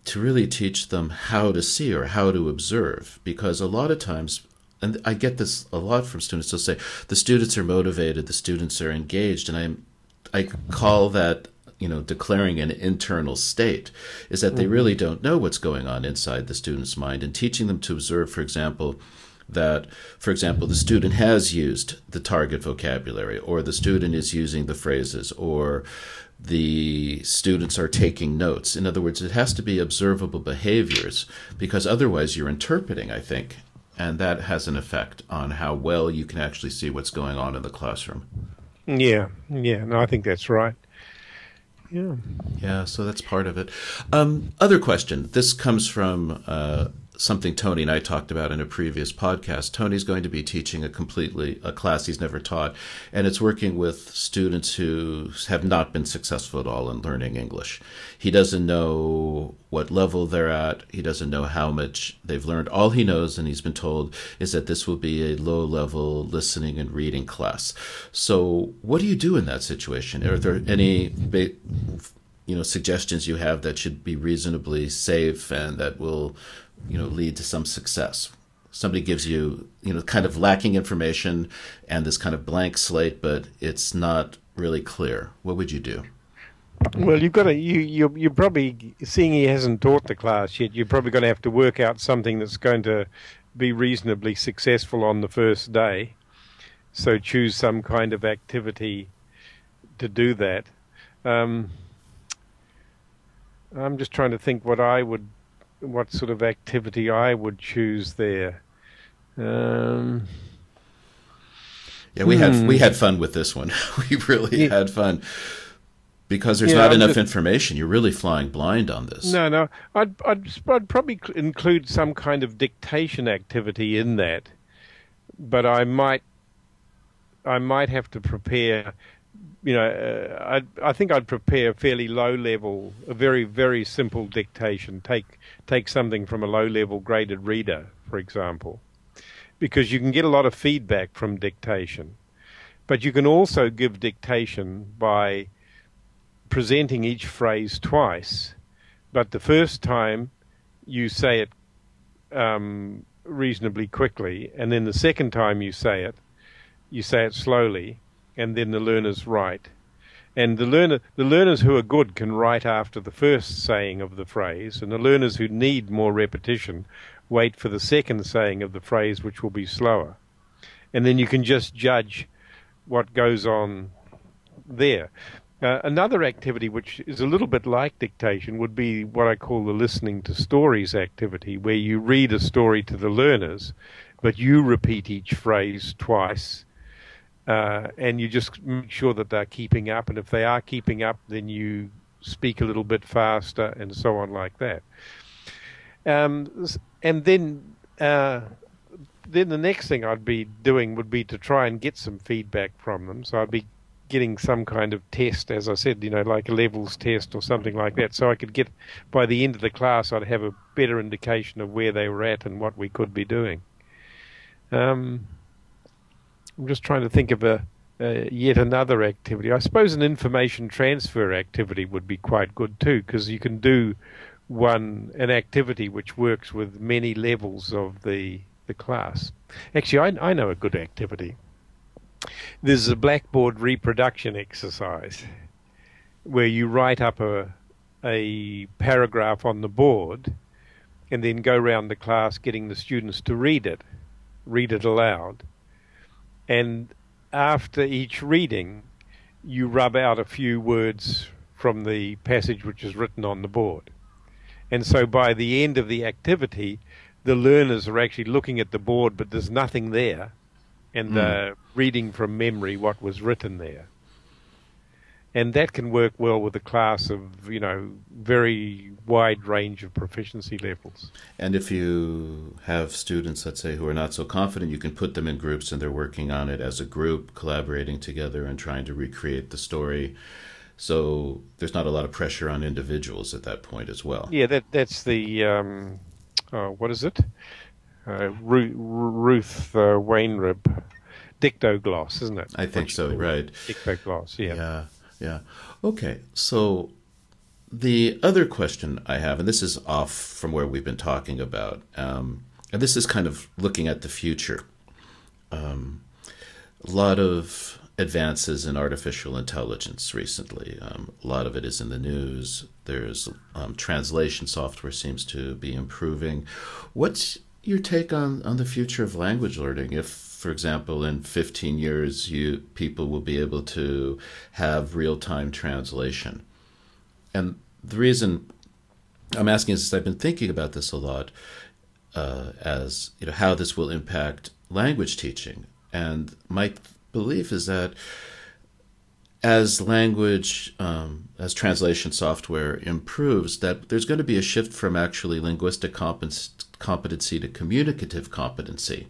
to really teach them how to see or how to observe, because a lot of times. And I get this a lot from students. They'll say the students are motivated, the students are engaged, and I'm I call that you know declaring an internal state is that they mm-hmm. really don't know what's going on inside the student's mind and teaching them to observe for example that for example the student has used the target vocabulary or the student is using the phrases or the students are taking notes. In other words it has to be observable behaviors because otherwise you're interpreting i think and that has an effect on how well you can actually see what's going on in the classroom. Yeah, yeah, no, I think that's right. Yeah. Yeah, so that's part of it. Um, other question. This comes from uh, something Tony and I talked about in a previous podcast. Tony's going to be teaching a completely a class he's never taught, and it's working with students who have not been successful at all in learning English. He doesn't know what level they're at. He doesn't know how much they've learned. All he knows, and he's been told, is that this will be a low level listening and reading class. So, what do you do in that situation? Are there any ba- you know suggestions you have that should be reasonably safe and that will you know lead to some success somebody gives you you know kind of lacking information and this kind of blank slate but it's not really clear what would you do Well, you've got to you you you're probably seeing he hasn't taught the class yet. You're probably going to have to work out something that's going to be reasonably successful on the first day. So choose some kind of activity to do that. Um, I'm just trying to think what I would, what sort of activity I would choose there. Um, yeah we had Hmm. we had fun with this one we really Yeah. had fun because there's Yeah, not I'm enough just- information you're really flying blind on this No, no. I'd, I'd, I'd probably cl- include some kind of dictation activity in that, but I might, I might have to prepare. You know, uh, I, I think I'd prepare a fairly low level, a very, very simple dictation. Take, take something from a low level graded reader, for example, because you can get a lot of feedback from dictation, but you can also give dictation by presenting each phrase twice, but the first time you say it um, reasonably quickly, and then the second time you say it, you say it slowly, and then the learners write. And the learner, the learners who are good can write after the first saying of the phrase, and the learners who need more repetition wait for the second saying of the phrase, which will be slower. And then you can just judge what goes on there. Uh, another activity which is a little bit like dictation would be what I call the listening to stories activity, where you read a story to the learners, but you repeat each phrase twice, uh, and you just make sure that they're keeping up. And if they are keeping up, then you speak a little bit faster, and so on like that. Um, and then uh, then the next thing I'd be doing would be to try and get some feedback from them. So I'd be getting some kind of test, as I said, you know, like a levels test or something like that. So I could get, by the end of the class, I'd have a better indication of where they were at and what we could be doing. Um, I'm just trying to think of a, uh, yet another activity. I suppose an information transfer activity would be quite good too, because you can do one an activity which works with many levels of the the class. Actually, I, I know a good activity. There's a blackboard reproduction exercise where you write up a a paragraph on the board and then go around the class getting the students to read it, read it aloud. And after each reading, you rub out a few words from the passage which is written on the board. And so by the end of the activity, the learners are actually looking at the board, but there's nothing there, and mm. they're reading from memory what was written there. And that can work well with a class of, you know, very wide range of proficiency levels. And if you have students, let's say, who are not so confident, you can put them in groups and they're working on it as a group, collaborating together and trying to recreate the story so there's not a lot of pressure on individuals at that point as well. Yeah, that that's the um, uh, what is it? Uh, Ruth, Ruth uh, Wajnryb, dictogloss, isn't it? I think so. Right. Dictogloss. Yeah. Yeah. Yeah. Okay. So the other question I have, and this is off from where we've been talking about, um, and this is kind of looking at the future. Um, a lot of advances in artificial intelligence recently. Um, a lot of it is in the news. There's um, translation software seems to be improving. What's your take on, on the future of language learning? If, for example, in 15 years, you people will be able to have real time translation, and the reason I'm asking is I've been thinking about this a lot uh, as you know how this will impact language teaching, and my belief is that as language, um, as translation software improves, that there's going to be a shift from actually linguistic competency to communicative competency.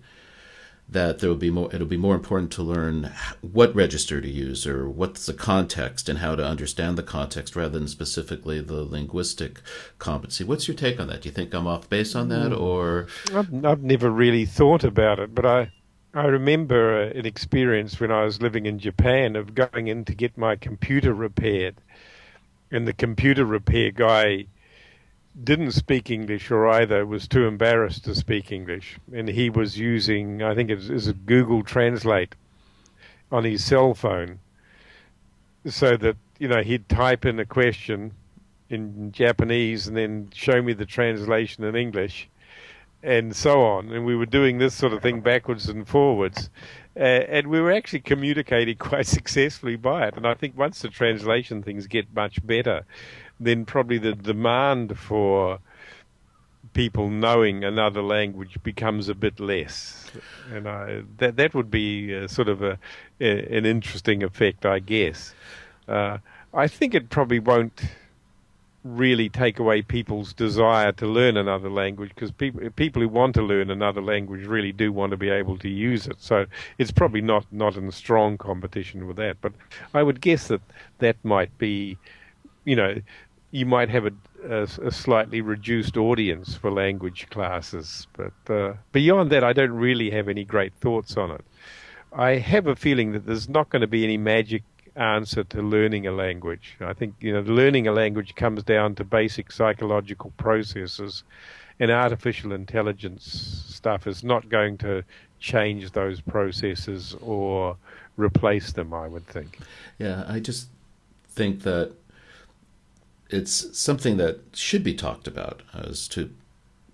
That there will be more. It'll be more important to learn what register to use or what's the context and how to understand the context rather than specifically the linguistic competency. What's your take on that? Do you think I'm off base on that, hmm. or I've, I've never really thought about it, but I I remember an experience when I was living in Japan of going in to get my computer repaired, and the computer repair guy didn't speak English or either was too embarrassed to speak English, and he was using I think it was Google Translate on his cell phone, so that you know he'd type in a question in Japanese and then show me the translation in English and so on. And we were doing this sort of thing backwards and forwards. Uh, and we were actually communicating quite successfully by it. And I think once the translation things get much better, then probably the demand for people knowing another language becomes a bit less. And I, that that would be a, sort of a, a, an interesting effect, I guess. Uh, I think it probably won't really take away people's desire to learn another language because people people who want to learn another language really do want to be able to use it. So it's probably not not in strong competition with that. But I would guess that that might be, you know, you might have a, a, a slightly reduced audience for language classes. But uh, beyond that, I don't really have any great thoughts on it. I have a feeling that there's not going to be any magic answer to learning a language. I think you know learning a language comes down to basic psychological processes, and artificial intelligence stuff is not going to change those processes or replace them. I would think. Yeah, I just think that it's something that should be talked about as to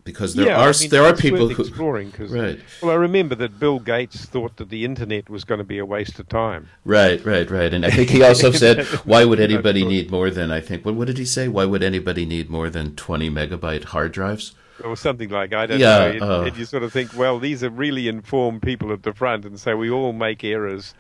because there yeah, are I mean, there are people who exploring cause, right. Well, I remember that Bill Gates thought that the internet was going to be a waste of time. Right, right, right. And I think he also said, "Why would anybody need more than I think? What, what did he say? Why would anybody need more than twenty megabyte hard drives?" Or something like I don't Yeah, know. And, uh. you sort of think, well, these are really informed people at the front, and so we all make errors,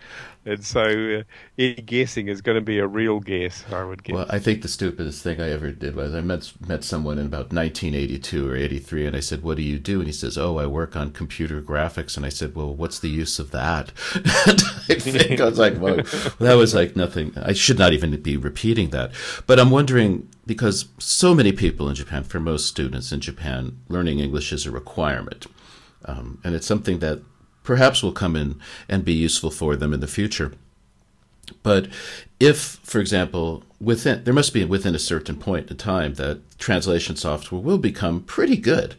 and so uh, any guessing is going to be a real guess. I would guess. Well, I think the stupidest thing I ever did was I met met someone in about 1982 or 83, and I said, "What do you do?" And he says, "Oh, I work on computer graphics." And I said, "Well, what's the use of that?" I think I was like, "Well, that was like nothing." I should not even be repeating that. But I'm wondering because so many people in Japan, for most students in Japan, learning English is a requirement, um, and it's something that perhaps will come in and be useful for them in the future. But if, for example, within there must be within a certain point in time that translation software will become pretty good.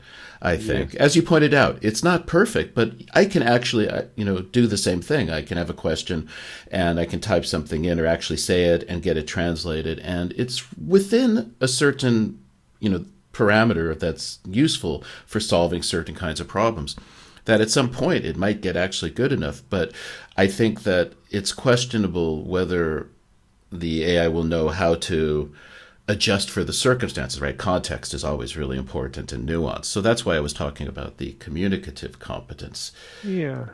I think, as you pointed out, it's not perfect, but I can actually, uh, you know, do the same thing. I can have a question, and I can type something in, or actually say it and get it translated, and it's within a certain, you know, parameter that's useful for solving certain kinds of problems that at some point it might get actually good enough. But I think that it's questionable whether the AI will know how to adjust for the circumstances, right? Context is always really important and nuance. So that's why I was talking about the communicative competence. Yeah.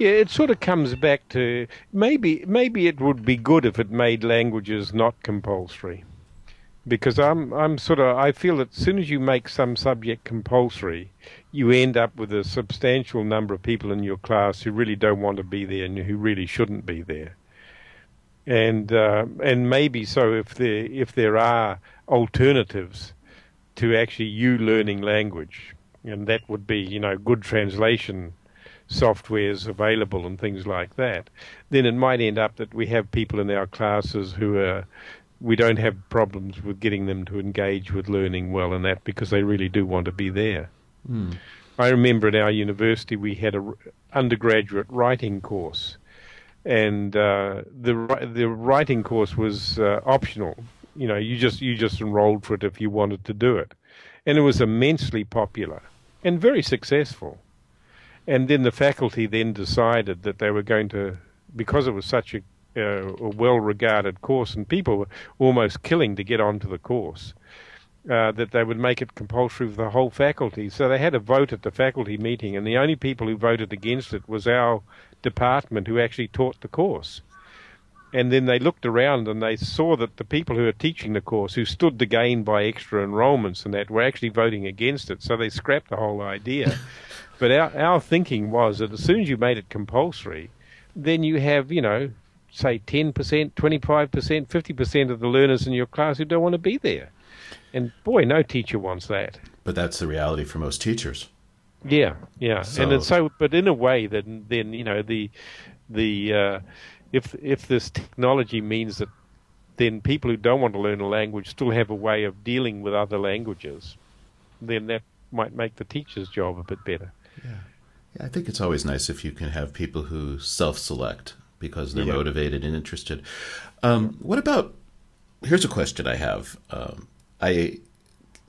Yeah, it sort of comes back to maybe maybe it would be good if it made languages not compulsory. Because I'm I'm sort of I feel that as soon as you make some subject compulsory, you end up with a substantial number of people in your class who really don't want to be there and who really shouldn't be there. And uh, and maybe so if there if there are alternatives to actually you learning language, and that would be you know good translation softwares available and things like that, then it might end up that we have people in our classes who are we don't have problems with getting them to engage with learning well and that because they really do want to be there. I remember at our university we had a undergraduate writing course, and uh, the the writing course was uh, optional. You know, you just you just enrolled for it if you wanted to do it, and it was immensely popular and very successful. And then the faculty then decided that they were going to, because it was such a, uh, a well-regarded course, and people were almost killing to get onto the course, uh, that they would make it compulsory for the whole faculty. So they had a vote at the faculty meeting, and the only people who voted against it was our department, who actually taught the course. And then they looked around and they saw that the people who were teaching the course, who stood to gain by extra enrolments and that, were actually voting against it. So they scrapped the whole idea. but our, our thinking was that as soon as you made it compulsory, then you have, you know, say 10%, 25%, 50% of the learners in your class who don't want to be there. And boy, no teacher wants that. But that's the reality for most teachers. Yeah, yeah, So- and it's so, but in a way that then you know the the uh, if if this technology means that then people who don't want to learn a language still have a way of dealing with other languages, then that might make the teacher's job a bit better. Yeah, I think it's always nice if you can have people who self-select because they're Yeah. motivated and interested. Um, what about? Here's a question I have. Um, I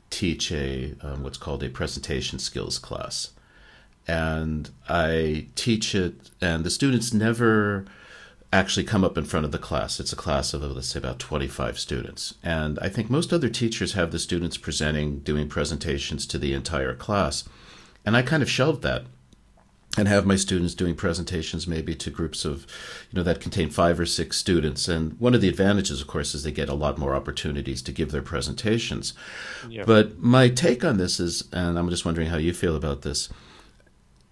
teach a um, what's called a presentation skills class, and I teach it, and the students never actually come up in front of the class. It's a class of let's say about 25 students, and I think most other teachers have the students presenting, doing presentations to the entire class, and I kind of shelved that and have my students doing presentations maybe to groups of you know that contain five or six students. And one of the advantages of course is they get a lot more opportunities to give their presentations. Yeah. but my take on this is and i'm just wondering how you feel about this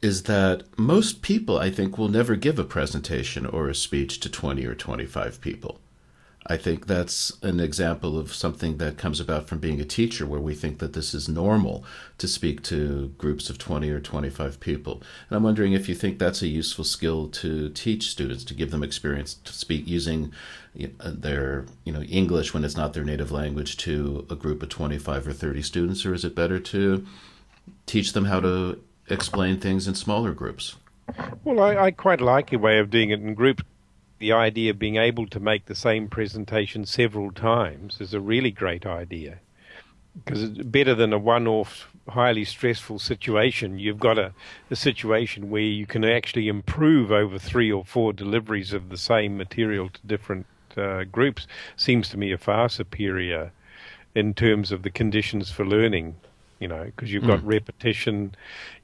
is that most people i think will never give a presentation or a speech to 20 or 25 people I think that's an example of something that comes about from being a teacher, where we think that this is normal to speak to groups of 20 or 25 people. And I'm wondering if you think that's a useful skill to teach students, to give them experience to speak using uh, their you know English when it's not their native language to a group of 25 or 30 students, or is it better to teach them how to explain things in smaller groups? Well, I, I quite like your way of doing it in groups. The idea of being able to make the same presentation several times is a really great idea. Because it's better than a one off, highly stressful situation. You've got a, a situation where you can actually improve over three or four deliveries of the same material to different uh, groups. Seems to me a far superior in terms of the conditions for learning you know, because you've got mm. repetition,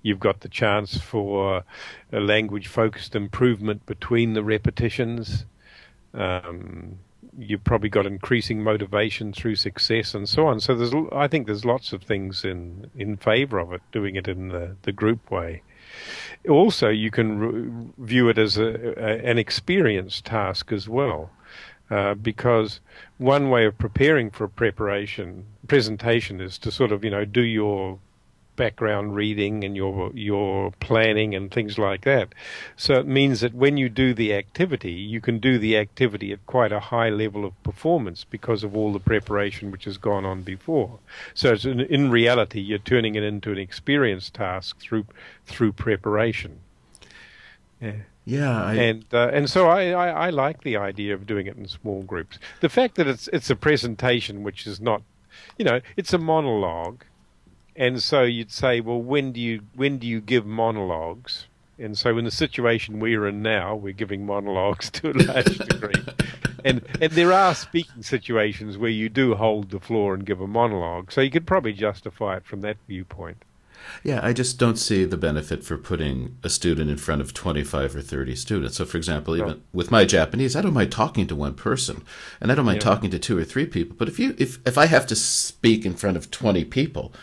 you've got the chance for a language focused improvement between the repetitions. Um, you've probably got increasing motivation through success and so on. So there's, I think there's lots of things in, in favor of it, doing it in the, the group way. Also, you can re- view it as a, a, an experience task as well. Uh, because one way of preparing for a preparation presentation is to sort of you know do your background reading and your your planning and things like that. So it means that when you do the activity, you can do the activity at quite a high level of performance because of all the preparation which has gone on before. So in, in reality, you're turning it into an experience task through through preparation. Yeah. Yeah, I... and uh, and so I, I, I like the idea of doing it in small groups. The fact that it's it's a presentation, which is not, you know, it's a monologue, and so you'd say, well, when do you when do you give monologues? And so in the situation we're in now, we're giving monologues to a large degree. and and there are speaking situations where you do hold the floor and give a monologue. So you could probably justify it from that viewpoint. Yeah, I just don't see the benefit for putting a student in front of 25 or 30 students. So, for example, even with my Japanese, I don't mind talking to one person, and I don't mind yeah. talking to two or three people. But if you if if I have to speak in front of 20 people,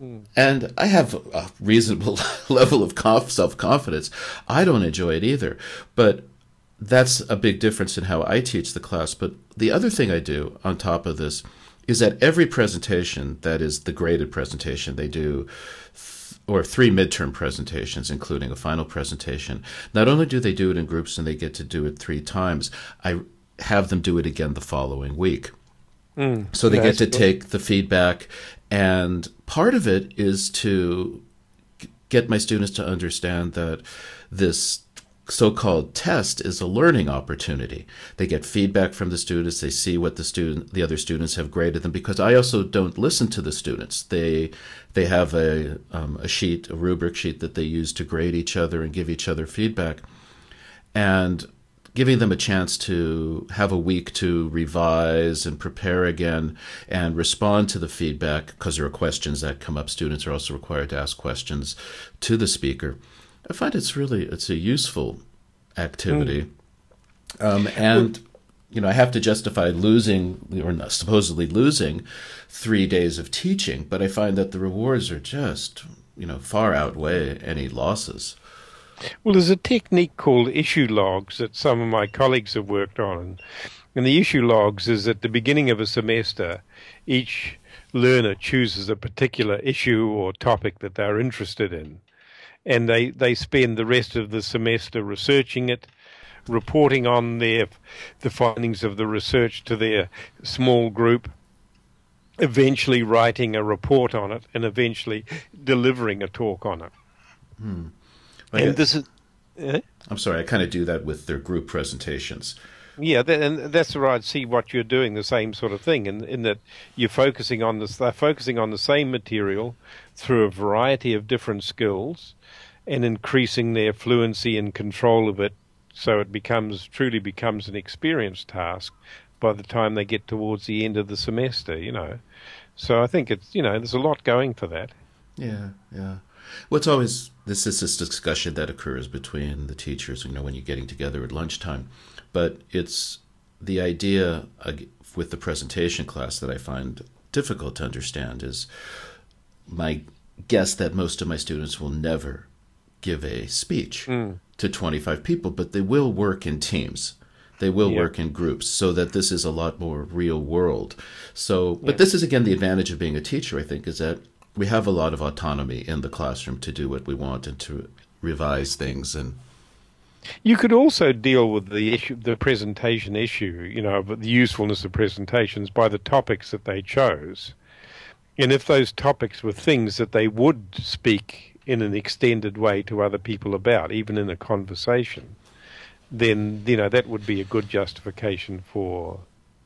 mm. and I have a reasonable level of self confidence, I don't enjoy it either. But that's a big difference in how I teach the class. But the other thing I do on top of this is that every presentation that is the graded presentation they do or three midterm presentations, including a final presentation. Not only do they do it in groups and they get to do it three times, I have them do it again the following week. Mm, so they get to take the feedback, and part of it is to get my students to understand that this so-called test is a learning opportunity. They get feedback from the students. They see what the student, the other students have graded them. Because I also don't listen to the students. They they have a um, a sheet, a rubric sheet that they use to grade each other and give each other feedback, and giving them a chance to have a week to revise and prepare again and respond to the feedback because there are questions that come up. Students are also required to ask questions to the speaker I find it's really it's a useful activity, mm. um, and you know I have to justify losing or supposedly losing three days of teaching, but I find that the rewards are just you know far outweigh any losses. Well, there's a technique called issue logs that some of my colleagues have worked on. And the issue logs is at the beginning of a semester, each learner chooses a particular issue or topic that they're interested in and they, they spend the rest of the semester researching it, reporting on their the findings of the research to their small group, eventually writing a report on it, and eventually delivering a talk on it. Hmm. And this is. Eh? I'm sorry, I kind of do that with their group presentations. Yeah, and that's where I'd see what you're doing, the same sort of thing, in, in that you're focusing on this, they're focusing on the same material through a variety of different skills, and increasing their fluency and control of it so it becomes truly becomes an experience task by the time they get towards the end of the semester, you know. So I think it's you know, there's a lot going for that. Yeah, yeah. Well, it's always this is this discussion that occurs between the teachers, you know, when you're getting together at lunchtime. But it's the idea with the presentation class that I find difficult to understand is my guess that most of my students will never give a speech mm. to 25 people, but they will work in teams. They will yeah. work in groups so that this is a lot more real world. So, but yeah. this is again the advantage of being a teacher, I think, is that we have a lot of autonomy in the classroom to do what we want and to revise things and you could also deal with the issue, the presentation issue, you know, the usefulness of presentations by the topics that they chose. And if those topics were things that they would speak in an extended way to other people about, even in a conversation, then you know that would be a good justification for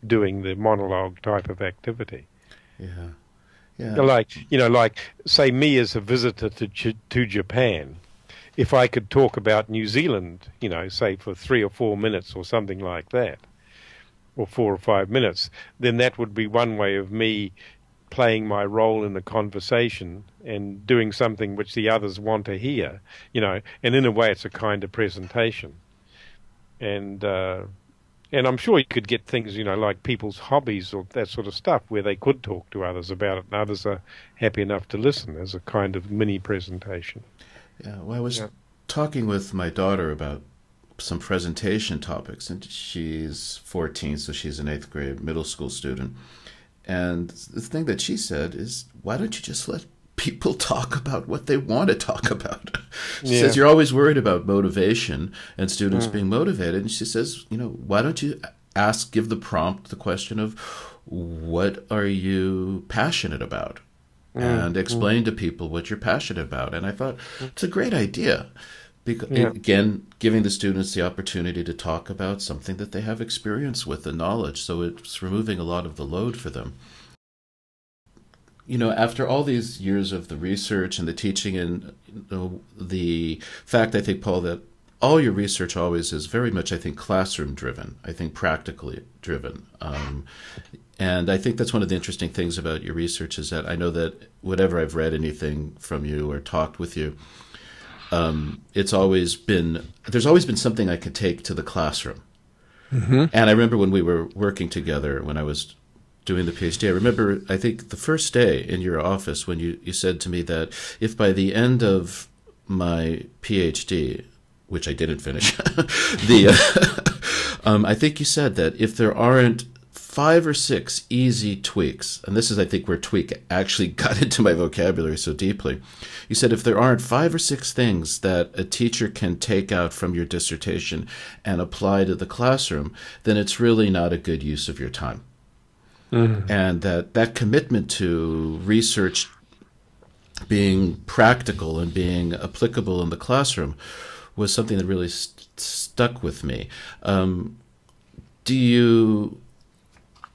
doing the monologue type of activity. Yeah, yeah. Like you know, like say me as a visitor to to Japan, if I could talk about New Zealand, you know, say for three or four minutes or something like that, or four or five minutes, then that would be one way of me playing my role in the conversation and doing something which the others want to hear, you know, and in a way it's a kind of presentation. And uh, and I'm sure you could get things, you know, like people's hobbies or that sort of stuff where they could talk to others about it and others are happy enough to listen as a kind of mini presentation. Yeah, well, I was yeah. talking with my daughter about some presentation topics, and she's 14, so she's an eighth grade middle school student. And the thing that she said is, why don't you just let people talk about what they want to talk about? she yeah. says, you're always worried about motivation and students mm. being motivated. And she says, you know, why don't you ask, give the prompt the question of, what are you passionate about? Mm. And explain mm. to people what you're passionate about. And I thought, it's a great idea. Because, yeah. Again, giving the students the opportunity to talk about something that they have experience with and knowledge. So it's removing a lot of the load for them. You know, after all these years of the research and the teaching, and you know, the fact, I think, Paul, that all your research always is very much, I think, classroom driven, I think, practically driven. Um, and I think that's one of the interesting things about your research is that I know that whenever I've read anything from you or talked with you, um, it's always been there's always been something I could take to the classroom. Mm-hmm. And I remember when we were working together when I was doing the PhD. I remember I think the first day in your office when you, you said to me that if by the end of my PhD, which I didn't finish, the uh, um, I think you said that if there aren't five or six easy tweaks, and this is, I think, where tweak actually got into my vocabulary so deeply. You said if there aren't five or six things that a teacher can take out from your dissertation and apply to the classroom, then it's really not a good use of your time. Mm-hmm. And that, that commitment to research being practical and being applicable in the classroom was something that really st- stuck with me. Um, do you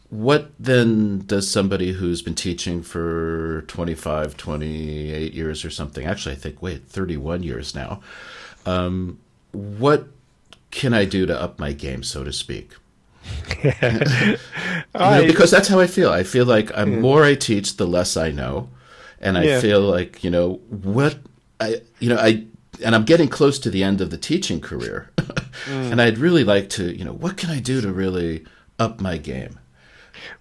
what then does somebody who's been teaching for 25 28 years or something actually i think wait 31 years now um, what can i do to up my game so to speak? You know, because that's how i feel. I feel like the more i teach the less i know. And i yeah. feel like you know what i you know i and i'm getting close to the end of the teaching career. Mm. and i'd really like to you know what can i do to really up my game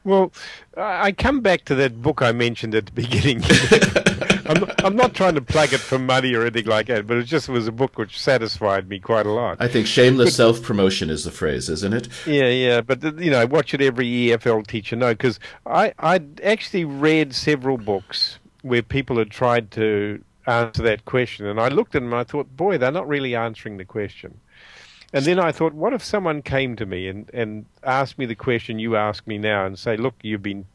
well, I come back to that book I mentioned at the beginning. I'm, not, I'm not trying to plug it for money or anything like that, but it just was a book which satisfied me quite a lot. I think shameless self promotion is the phrase, isn't it? Yeah, yeah. But, uh, you know, what should every EFL teacher know? Because I I actually read several books where people had tried to answer that question, and I looked at them and I thought, boy, they're not really answering the question. And then I thought, what if someone came to me and, and asked me the question you ask me now and say, look, you've been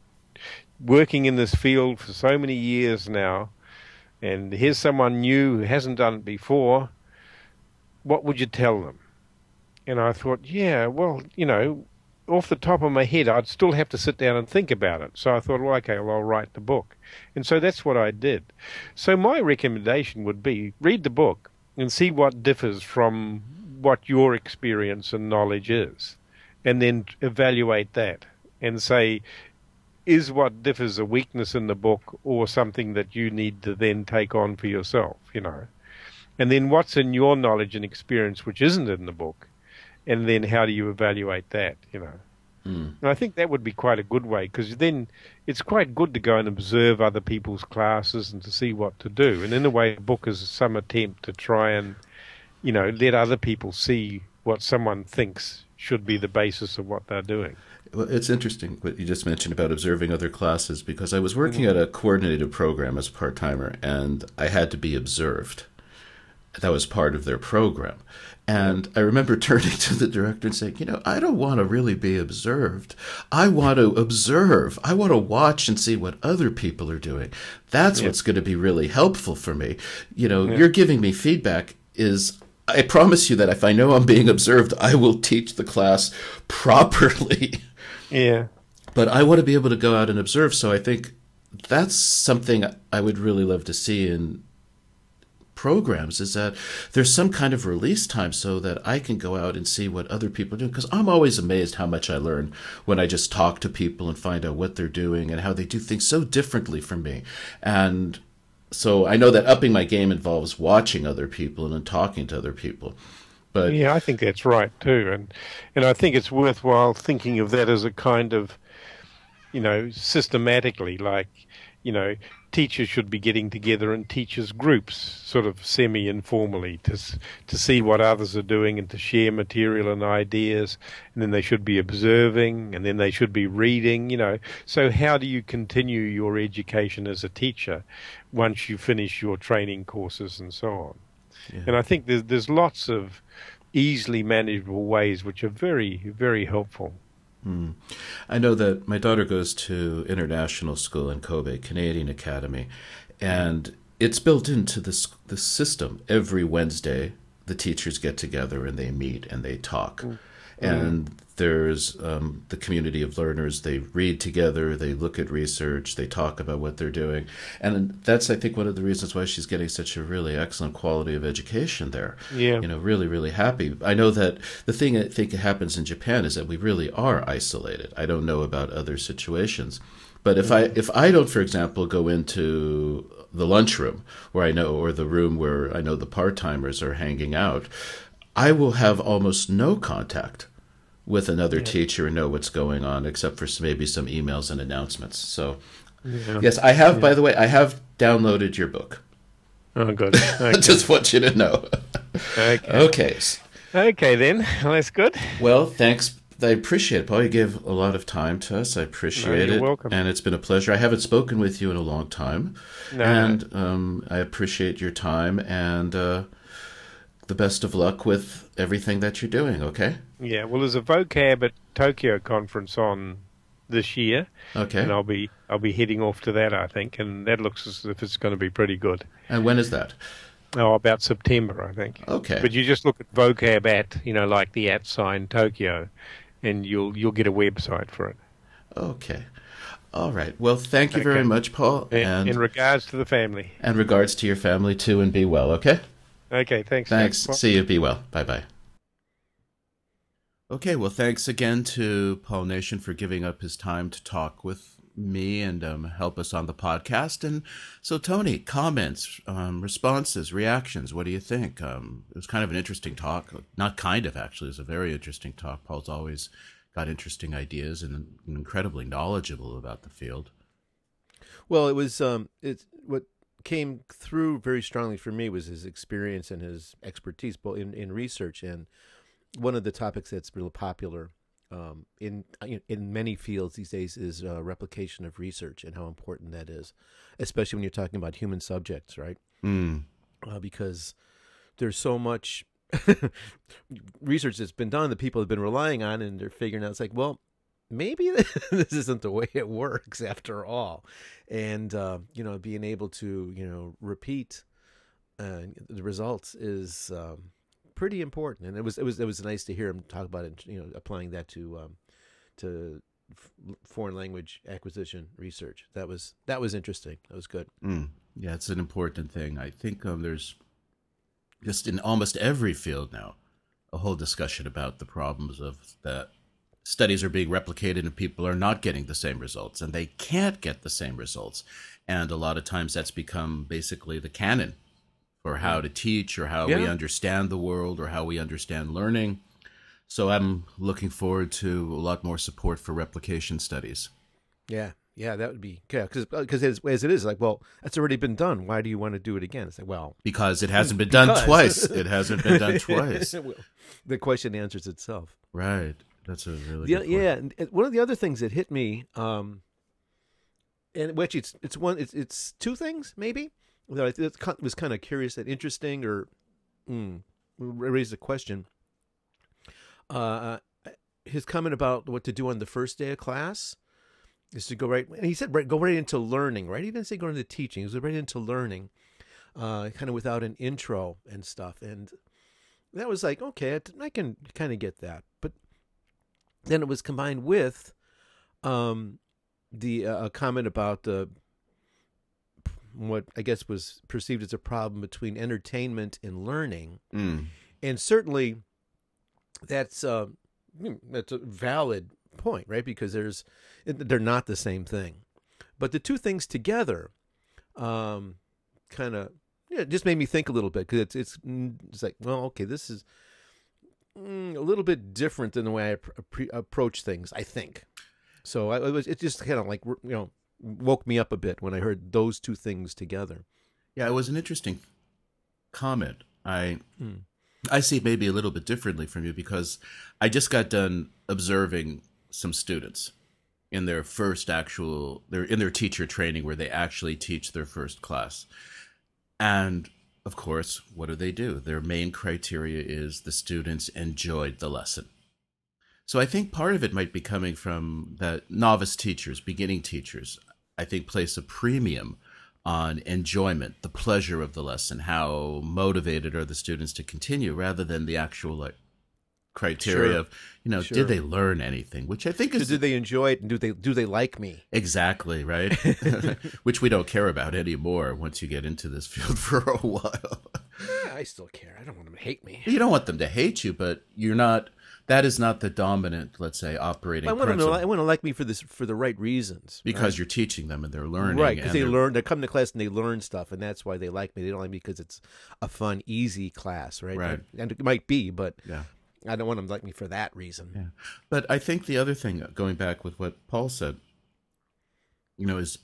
working in this field for so many years now, and here's someone new who hasn't done it before, what would you tell them? And I thought, yeah, well, you know, off the top of my head, I'd still have to sit down and think about it. So I thought, well, okay, well, I'll write the book. And so that's what I did. So my recommendation would be read the book and see what differs from what your experience and knowledge is, and then evaluate that and say, is what differs a weakness in the book or something that you need to then take on for yourself, you know? And then what's in your knowledge and experience which isn't in the book? And then how do you evaluate that, you know? Mm. And I think that would be quite a good way because then it's quite good to go and observe other people's classes and to see what to do. And in a way, a book is some attempt to try and you know, let other people see what someone thinks should be the basis of what they're doing. Well, it's interesting what you just mentioned about observing other classes because I was working mm-hmm. at a coordinated program as a part timer and I had to be observed. That was part of their program. And I remember turning to the director and saying, you know, I don't want to really be observed. I want to observe. I want to watch and see what other people are doing. That's yeah. what's going to be really helpful for me. You know, yeah. you're giving me feedback is I promise you that if I know I'm being observed, I will teach the class properly. Yeah. But I want to be able to go out and observe. So I think that's something I would really love to see in programs is that there's some kind of release time so that I can go out and see what other people are doing. Because I'm always amazed how much I learn when I just talk to people and find out what they're doing and how they do things so differently from me. And so I know that upping my game involves watching other people and then talking to other people. But yeah, I think that's right too, and and I think it's worthwhile thinking of that as a kind of, you know, systematically, like, you know, teachers should be getting together in teachers groups, sort of semi-informally, to to see what others are doing and to share material and ideas, and then they should be observing, and then they should be reading, you know. So how do you continue your education as a teacher once you finish your training courses and so on? Yeah. And I think there's there's lots of easily manageable ways which are very very helpful. Mm. I know that my daughter goes to international school in Kobe, Canadian Academy, and it's built into this the system. Every Wednesday, the teachers get together and they meet and they talk. Mm. And there's um, the community of learners. They read together, they look at research, they talk about what they're doing. And that's, I think, one of the reasons why she's getting such a really excellent quality of education there. Yeah. You know, really, really happy. I know that the thing I think happens in Japan is that we really are isolated. I don't know about other situations. But if I if I don't, for example, go into the lunchroom where I know, or the room where I know the part timers are hanging out, I will have almost no contact with another yeah. teacher and know what's going on, except for maybe some emails and announcements. So, yeah. yes, I have. Yeah. By the way, I have downloaded your book. Oh, good. Okay. Just want you to know. okay. Okay. Okay, then. Well, that's good. Well, thanks. I appreciate it, Paul. You gave a lot of time to us. I appreciate no, it. Welcome. And it's been a pleasure. I haven't spoken with you in a long time. No. And um, I appreciate your time and uh, the best of luck with everything that you're doing, okay? Yeah, well, there's a vocab at Tokyo conference on this year. Okay. And I'll be I'll be heading off to that, I think, and that looks as if it's going to be pretty good. And when is that? Oh, about September, I think. Okay. But you just look at vocab at, you know, like the at sign Tokyo, and you'll you'll get a website for it. Okay. All right. Well, thank you okay. very much, Paul. And in regards to the family. And regards to your family too, and be well. Okay. Okay. Thanks. Thanks. See you. Be well. Bye bye. Okay, well, thanks again to Paul Nation for giving up his time to talk with me and um, help us on the podcast. And so, Tony, comments, um, responses, reactions. What do you think? Um, it was kind of an interesting talk. Not kind of, actually. It was a very interesting talk. Paul's always got interesting ideas and incredibly knowledgeable about the field. Well, it was um, it's what came through very strongly for me was his experience and his expertise, both in, in research and one of the topics that's real popular um, in in many fields these days is uh, replication of research and how important that is, especially when you're talking about human subjects, right? Mm. Uh, because there's so much research that's been done that people have been relying on, and they're figuring out it's like, well, maybe this isn't the way it works after all, and uh, you know, being able to you know repeat uh, the results is um, pretty important, and it was it was it was nice to hear him talk about it. You know, applying that to um, to foreign language acquisition research. That was that was interesting. That was good. Mm. Yeah, it's an important thing. I think um, there's just in almost every field now a whole discussion about the problems of that studies are being replicated and people are not getting the same results and they can't get the same results and a lot of times that's become basically the canon for how to teach or how yeah. we understand the world or how we understand learning. So I'm looking forward to a lot more support for replication studies. Yeah, yeah, that would be yeah, because because uh, as, as, it is like, well, that's already been done. Why do you want to do it again? It's like, well, because it hasn't been because. done twice. It hasn't been done twice. the question answers itself. Right. That's a really yeah. yeah. one of the other things that hit me, um, and which it's it's one it's it's two things maybe that I was kind of curious and interesting, or mm, raised a question. Uh, his comment about what to do on the first day of class is to go right, and he said right, go right into learning. Right, he didn't say go into teaching; he was right into learning, uh, kind of without an intro and stuff. And that was like, okay, I can kind of get that, but then it was combined with um, the uh, comment about the what I guess was perceived as a problem between entertainment and learning, Mm. and certainly that's uh, hmm, that's a valid point, right? Because there's they're not the same thing, but the two things together, um, kind of yeah, just made me think a little bit because it's it's mm, it's like well, okay, this is mm, a little bit different than the way I pre- approach things. I think so. I, it was it just kind of like you know woke me up a bit when I heard those two things together. Yeah, it was an interesting comment. I Hmm. I see it maybe a little bit differently from you because I just got done observing some students in their first actual they're in their teacher training where they actually teach their first class. And of course, what do they do? Their main criteria is the students enjoyed the lesson. So I think part of it might be coming from that novice teachers, beginning teachers, I think place a premium on enjoyment, the pleasure of the lesson, how motivated are the students to continue, rather than the actual like criteria Sure. of you know Sure. did they learn anything, which I think So is do they enjoy it and do they do they like me? exactly right, which we don't care about anymore once you get into this field for a while. Eh, I still care. I don't want them to hate me. you don't want them to hate you, but you're not. That is not the dominant, let's say, operating I want them to. I want to like me for this for the right reasons. because you're teaching them and they're learning, right because they learn. They come to class and they learn stuff, and that's why they like me. They don't like me because it's a fun, easy class, right? Right. And it might be, but Yeah. I don't want them to like me for that reason. Yeah. But I think the other thing, going back with what Paul said, you know, is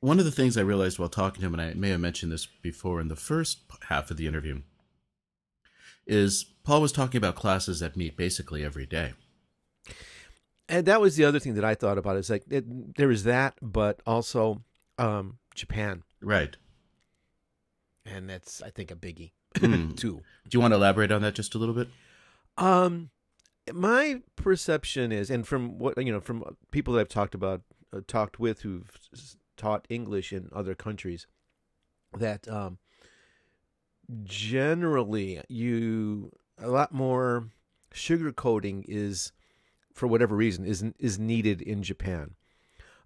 one of the things I realized while talking to him, and I may have mentioned this before in the first half of the interview, is Paul was talking about classes that meet basically every day. And that was the other thing that I thought about. Is like it, there is that, but also um, Japan, Right. and that's I think a biggie Mm. too. Do you want to elaborate on that just a little bit? Um, my perception is, and from what you know, from people that I've talked about, uh, talked with who've taught English in other countries, that um, generally you a lot more sugarcoating is, for whatever reason, is is needed in Japan.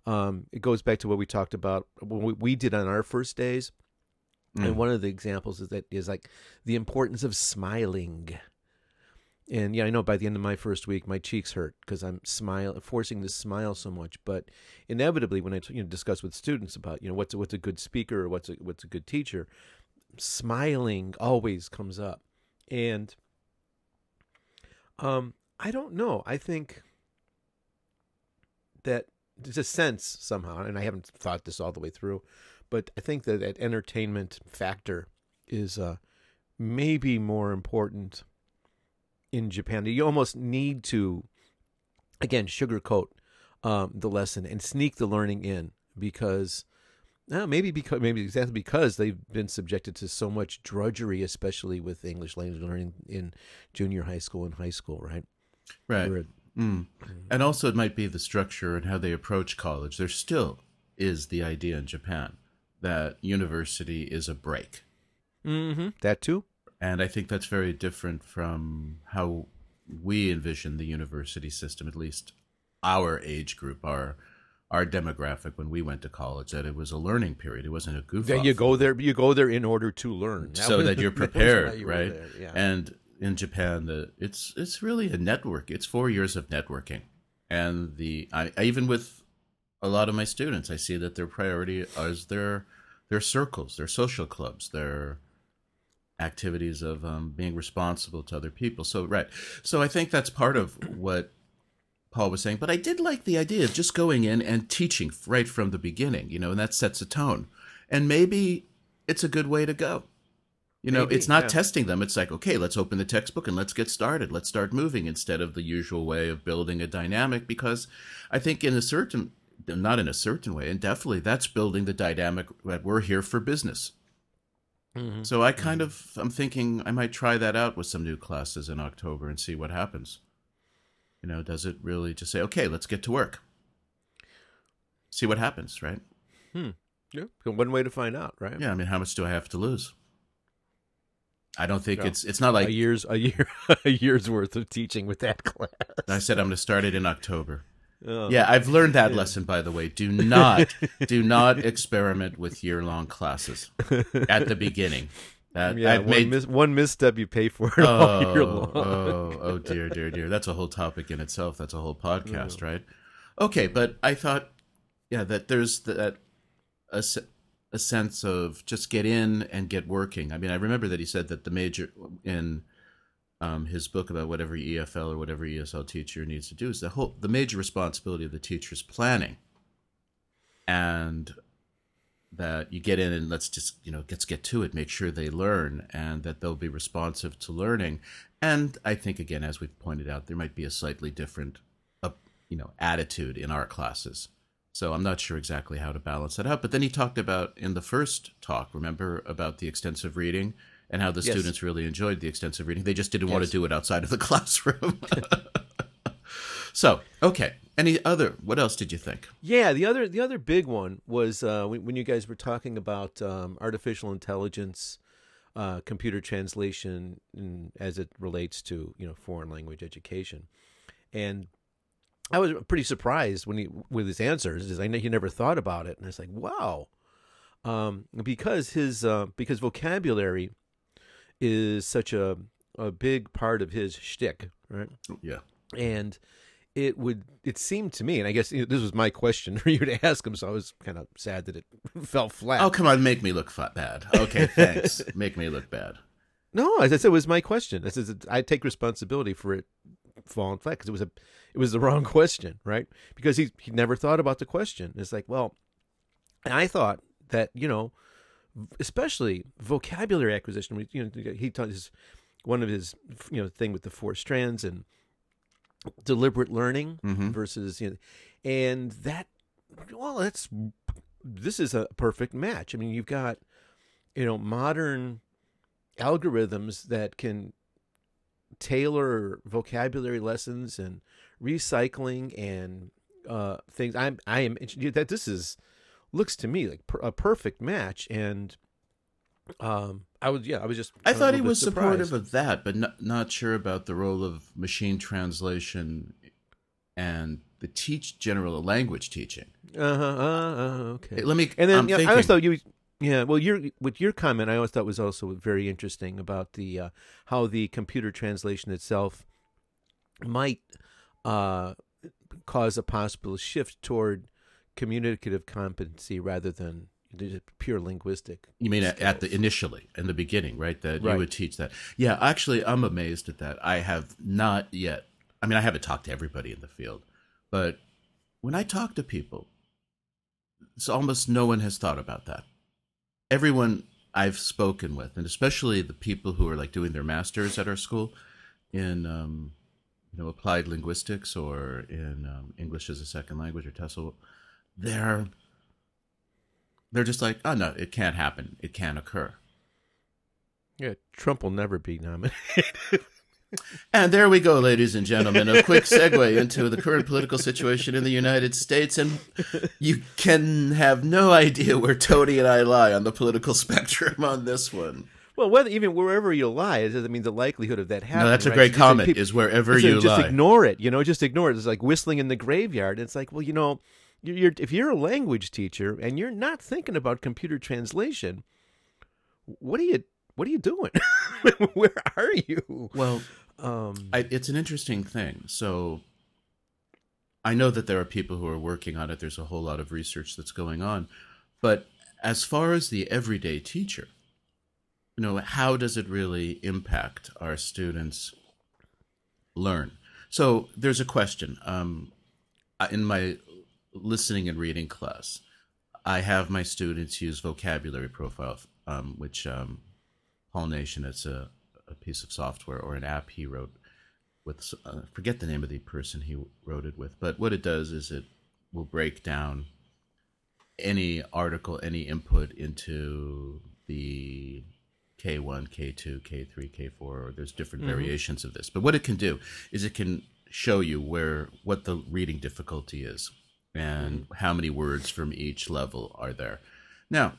Um, it goes back to what we talked about when we, we did on our first days. Mm. And one of the examples is that is like the importance of smiling. And yeah, I know by the end of my first week, my cheeks hurt because I'm smile forcing to smile so much. But inevitably, when I you know discuss with students about you know what's a, what's a good speaker or what's a what's a good teacher, smiling always comes up. And um, I don't know. I think that there's a sense somehow, and I haven't thought this all the way through, but I think that that entertainment factor is uh, maybe more important in Japan. You almost need to, again, sugarcoat um, the lesson and sneak the learning in because. Maybe because maybe exactly because they've been subjected to so much drudgery, especially with English language learning in junior high school and high school, right? Right. Mm. And also, it might be the structure and how they approach college. There still is the idea in Japan that university is a break. Mm-hmm. That too. And I think that's very different from how we envision the university system, at least our age group, our our demographic when we went to college, that it was a learning period. It wasn't a goof off. you go there. You go there in order to learn, so was- that you're that prepared, you right? there, Yeah. And in Japan, the it's it's really a network. It's four years of networking, and the I, I even with a lot of my students, I see that their priority is their their circles, their social clubs, their activities of um, being responsible to other people. So right, so I think that's part of what Paul was saying. But I did like the idea of just going in and teaching right from the beginning, you know, and that sets a tone. And maybe it's a good way to go. You know, Maybe, it's not yeah. testing them. It's like, okay, let's open the textbook and let's get started. Let's start moving instead of the usual way of building a dynamic. Because I think, in a certain, not in a certain way, and definitely that's building the dynamic that we're here for business. Mhm. So I kind of, I'm thinking I might try that out with some new classes in October and see what happens. You know, does it really just say, okay, let's get to work? See what happens, right? Yeah. One way to find out, right? Yeah, I mean, how much do I have to lose? I don't think Yeah. it's it's not like a year's a year a year's worth of teaching with that class. I said I'm going to start it in October. Oh. Yeah, I've learned that lesson by the way. Do not do not experiment with year long classes at the beginning. That yeah, one, made mis- one misstep you pay for it all year oh, long. oh, oh dear, dear, dear. That's a whole topic in itself. That's a whole podcast, Mm. right? Okay, but I thought, yeah, that there's that a, a sense of just get in and get working. I mean, I remember that he said that the major in um, his book about whatever EFL or whatever ESL teacher needs to do is the whole the major responsibility of the teacher is planning, and that you get in and let's just you know let's get to it make sure they learn and that they'll be responsive to learning. And i think again as we've pointed out there might be a slightly different uh, you know attitude in our classes. So i'm not sure exactly how to balance that out. But then he talked about in the first talk remember about the extensive reading and how the Yes. students really enjoyed the extensive reading. They just didn't want to do it outside of the classroom. So okay. Any other what else did you think? Yeah, the other the other big one was uh, when, when you guys were talking about um, artificial intelligence, uh, computer translation, as it relates to you know foreign language education, and I was pretty surprised when he with his answers. Is I know he never thought about it, and it's like wow, um, because his uh, because vocabulary is such a a big part of his shtick, right? yeah and it would it seemed to me and i guess this was my question for you to ask him so i was kind of sad that it fell flat Oh, come on, make me look bad. Okay, thanks. make me look bad. no as i said it was my question i said i take responsibility for it falling flat because it was a it was the wrong question right because he he never thought about the question it's like well and i thought that you know especially vocabulary acquisition. We- you know he taught his one of his you know thing with the four strands and deliberate learning Mhm. versus you know and that well that's this is a perfect match. I mean you've got you know modern algorithms that can tailor vocabulary lessons and recycling and uh things. I'm i am that this is looks to me like per, a perfect match and um i was yeah i was just i thought he was supportive of that, but not, not sure about the role of machine translation and the teach general language teaching. uh-huh uh, uh, okay Let me. And then I'm yeah, thinking, I always thought you, yeah. Well, your with your comment, I always thought was also very interesting about the uh, how the computer translation itself might uh, cause a possible shift toward communicative competency rather than pure linguistic. You mean at, at the initially in the beginning, right? That Right. you would teach that. Yeah, actually, I'm amazed at that. I have not yet. I mean, I haven't talked to everybody in the field, but when I talk to people, it's almost no one has thought about that. Everyone I've spoken with, and especially the people who are like doing their masters at our school in, um, you know, applied linguistics or in um, English as a second language or TESOL, they're they're just like, oh no, it can't happen. It can't occur. Yeah, Trump will never be nominated. And there we go, ladies and gentlemen. A quick segue into the current political situation in the United States. And you can have no idea where Tony and I lie on the political spectrum on this one. well, whether even wherever you lie, it doesn't mean the likelihood of that happening. No, that's a right? great just like comment, people- is wherever you just lie. ignore it. You know, just ignore it. It's like whistling in the graveyard. It's like, well, you know, you're, if you're a language teacher and you're not thinking about computer translation, what are you what are you doing? Where are you? well, Um, I, it's an interesting thing. So I know that there are people who are working on it. There's a whole lot of research that's going on. But as far as the everyday teacher, you know, how does it really impact our students learn? So there's a question. Um, in my listening and reading class, I have my students use vocabulary profile, um, which um, Paul Nation, it's a, a piece of software or an app he wrote with, uh, forget the name of the person he wrote it with, but what it does is it will break down any article, any input into the K1, K2, K3, K4, or there's different variations of this. But what it can do is it can show you where what the reading difficulty is and how many words from each level are there. Now,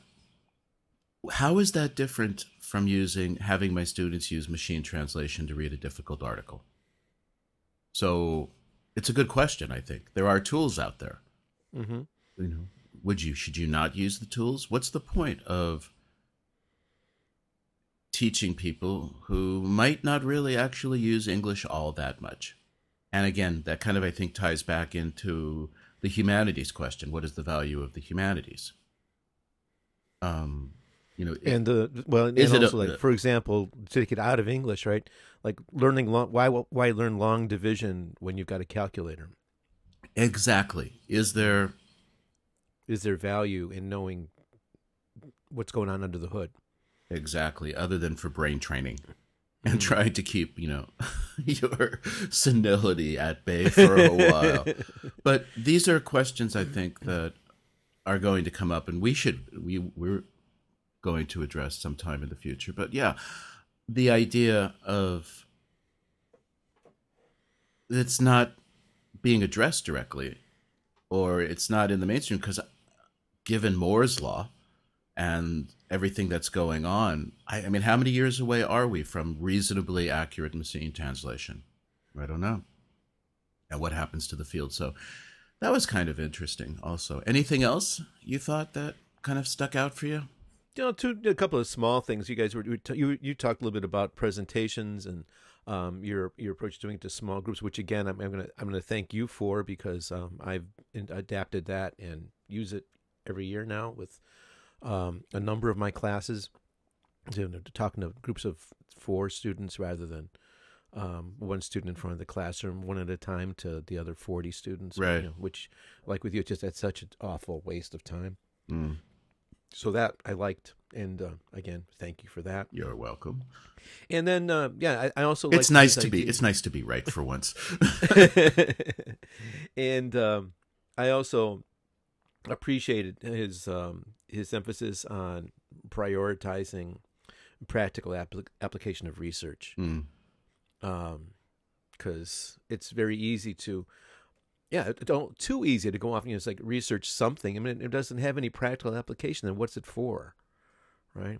how is that different from using having my students use machine translation to read a difficult article? So it's a good question. I think there are tools out there. Mm-hmm. You know, would you should you not use the tools? What's the point of teaching people who might not really actually use English all that much? And again, that kind of I think ties back into the humanities question. What is the value of the humanities? Um, you know, it- and the well, and Is it also a- like for example, to take it out of English, right? Like learning long, why why learn long division when you've got a calculator? exactly. Is there Is there value in knowing what's going on under the hood? exactly other than for brain training? And mm-hmm. trying to keep, you know, your senility at bay for a while. but these are questions I think that are going to come up, and we should we we're going to address sometime in the future. But yeah, the idea of it's not being addressed directly, or it's not in the mainstream because given Moore's law and everything that's going on, I, I mean, how many years away are we from reasonably accurate machine translation? I don't know. And what happens to the field? So that was kind of interesting. Also, anything else you thought that kind of stuck out for you? You know, two a couple of small things. You guys were you you, talked a little bit about presentations and um, your your approach to doing it to small groups, which again I'm, I'm gonna I'm gonna thank you for because um, I've adapted that and use it every year now with um, a number of my classes. You know, talking to groups of four students rather than um, one student in front of the classroom, one at a time to the other forty students. Right. You know, which, like with you, it's just that's such an awful waste of time Mm, so that I liked, and uh, again, thank you for that. you're welcome. And then, uh, yeah, I, I also It's nice to be. It's nice to be right for once. and um, I also appreciated his um, his emphasis on prioritizing practical applic- application of research, Mm, because it's very easy to. Yeah, don't too easy to go off and you know, it's like research something. I mean, it doesn't have any practical application. Then what's it for, right?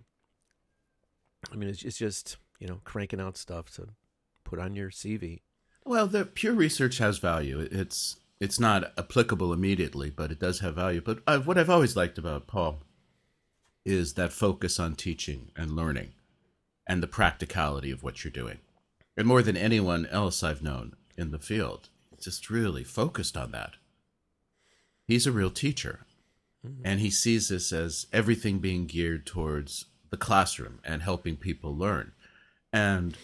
I mean, it's, it's just you know cranking out stuff to put on your CV. Well, the pure research has value. It's it's not applicable immediately, but it does have value. But uh, what I've always liked about Paul is that focus on teaching and learning, and the practicality of what you're doing. And more than anyone else I've known in the field, just really focused on that. He's a real teacher, and he sees this as everything being geared towards the classroom and helping people learn. And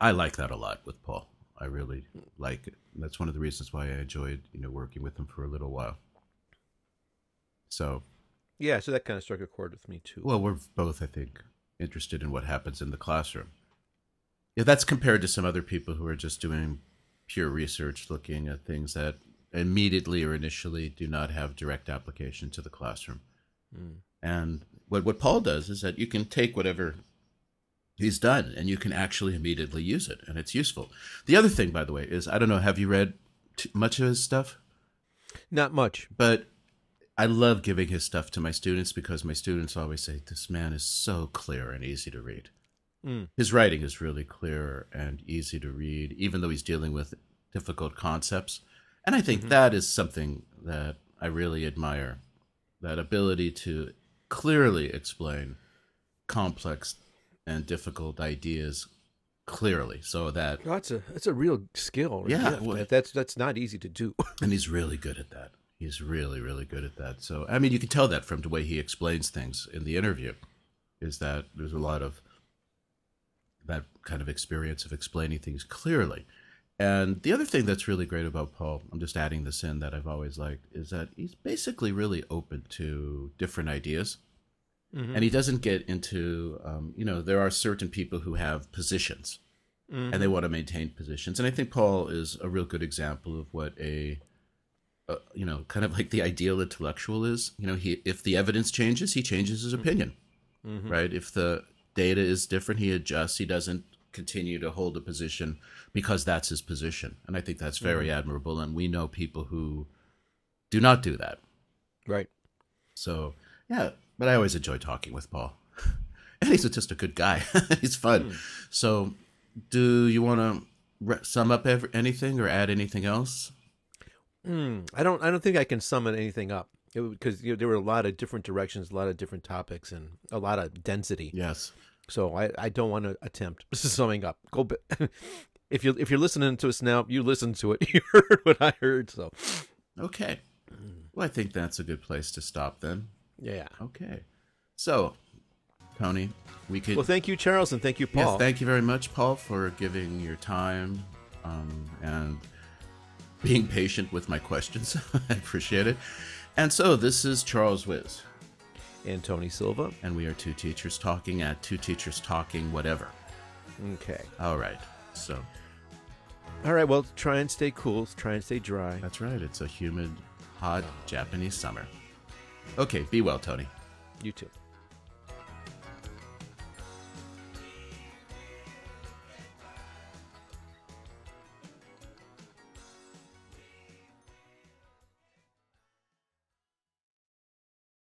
I like that a lot with Paul. I really like it. That's one of the reasons why I enjoyed, you know, working with him for a little while. So, Yeah, so that kind of struck a chord with me too. well, we're both, I think, interested in what happens in the classroom. Yeah, that's compared to some other people who are just doing pure research, looking at things that immediately or initially do not have direct application to the classroom. Hmm. And what what Paul does is that you can take whatever he's done and you can actually immediately use it, and it's useful. The other thing, by the way, is I don't know, have you read t- much of his stuff? Not much. But I love giving his stuff to my students because my students always say, This man is so clear and easy to read. Mm. His writing is really clear and easy to read, even though he's dealing with difficult concepts. And I think that is something that I really admire that ability to clearly explain complex and difficult ideas clearly so that That's a that's a real skill. Yeah, well- That- that's that's not easy to do. and he's really good at that. He's really, really good at that. So, I mean, you can tell that from the way he explains things in the interview, is that there's a lot of that kind of experience of explaining things clearly. And the other thing that's really great about Paul, I'm just adding this in that I've always liked, is that he's basically really open to different ideas. Mhm. And he doesn't get into, um, you know, there are certain people who have positions and they want to maintain positions. And I think Paul is a real good example of what a, uh, you know, kind of like the ideal intellectual is. You know, he if the evidence changes, he changes his opinion, Mhm. right? If the data is different, he adjusts. He doesn't continue to hold a position because that's his position. And I think that's very admirable. And we know people who do not do that. Right. So yeah, but I always enjoy talking with Paul, and he's just a good guy. he's fun. So, do you want to re- sum up ever, anything or add anything else? Mm, I don't. I don't think I can sum anything up because you know, there were a lot of different directions, a lot of different topics, and a lot of density. Yes. So I, I don't want to attempt summing up. Go. if you if you're listening to us now, you listened to it. You heard what I heard. So Okay. Well, I think that's a good place to stop then. Yeah. Okay. So, Tony, we could. Well, thank you, Charles, and thank you, Paul. Yes, thank you very much, Paul, for giving your time um, and being patient with my questions. I appreciate it. And so, this is Charles Wiz, and Tony Silva. and we are two teachers talking at two teachers talking whatever. Okay. All right. So, All right. Well, try and stay cool. Try and stay dry. that's right. It's a humid, hot Japanese summer. Okay, be well, Tony. You too.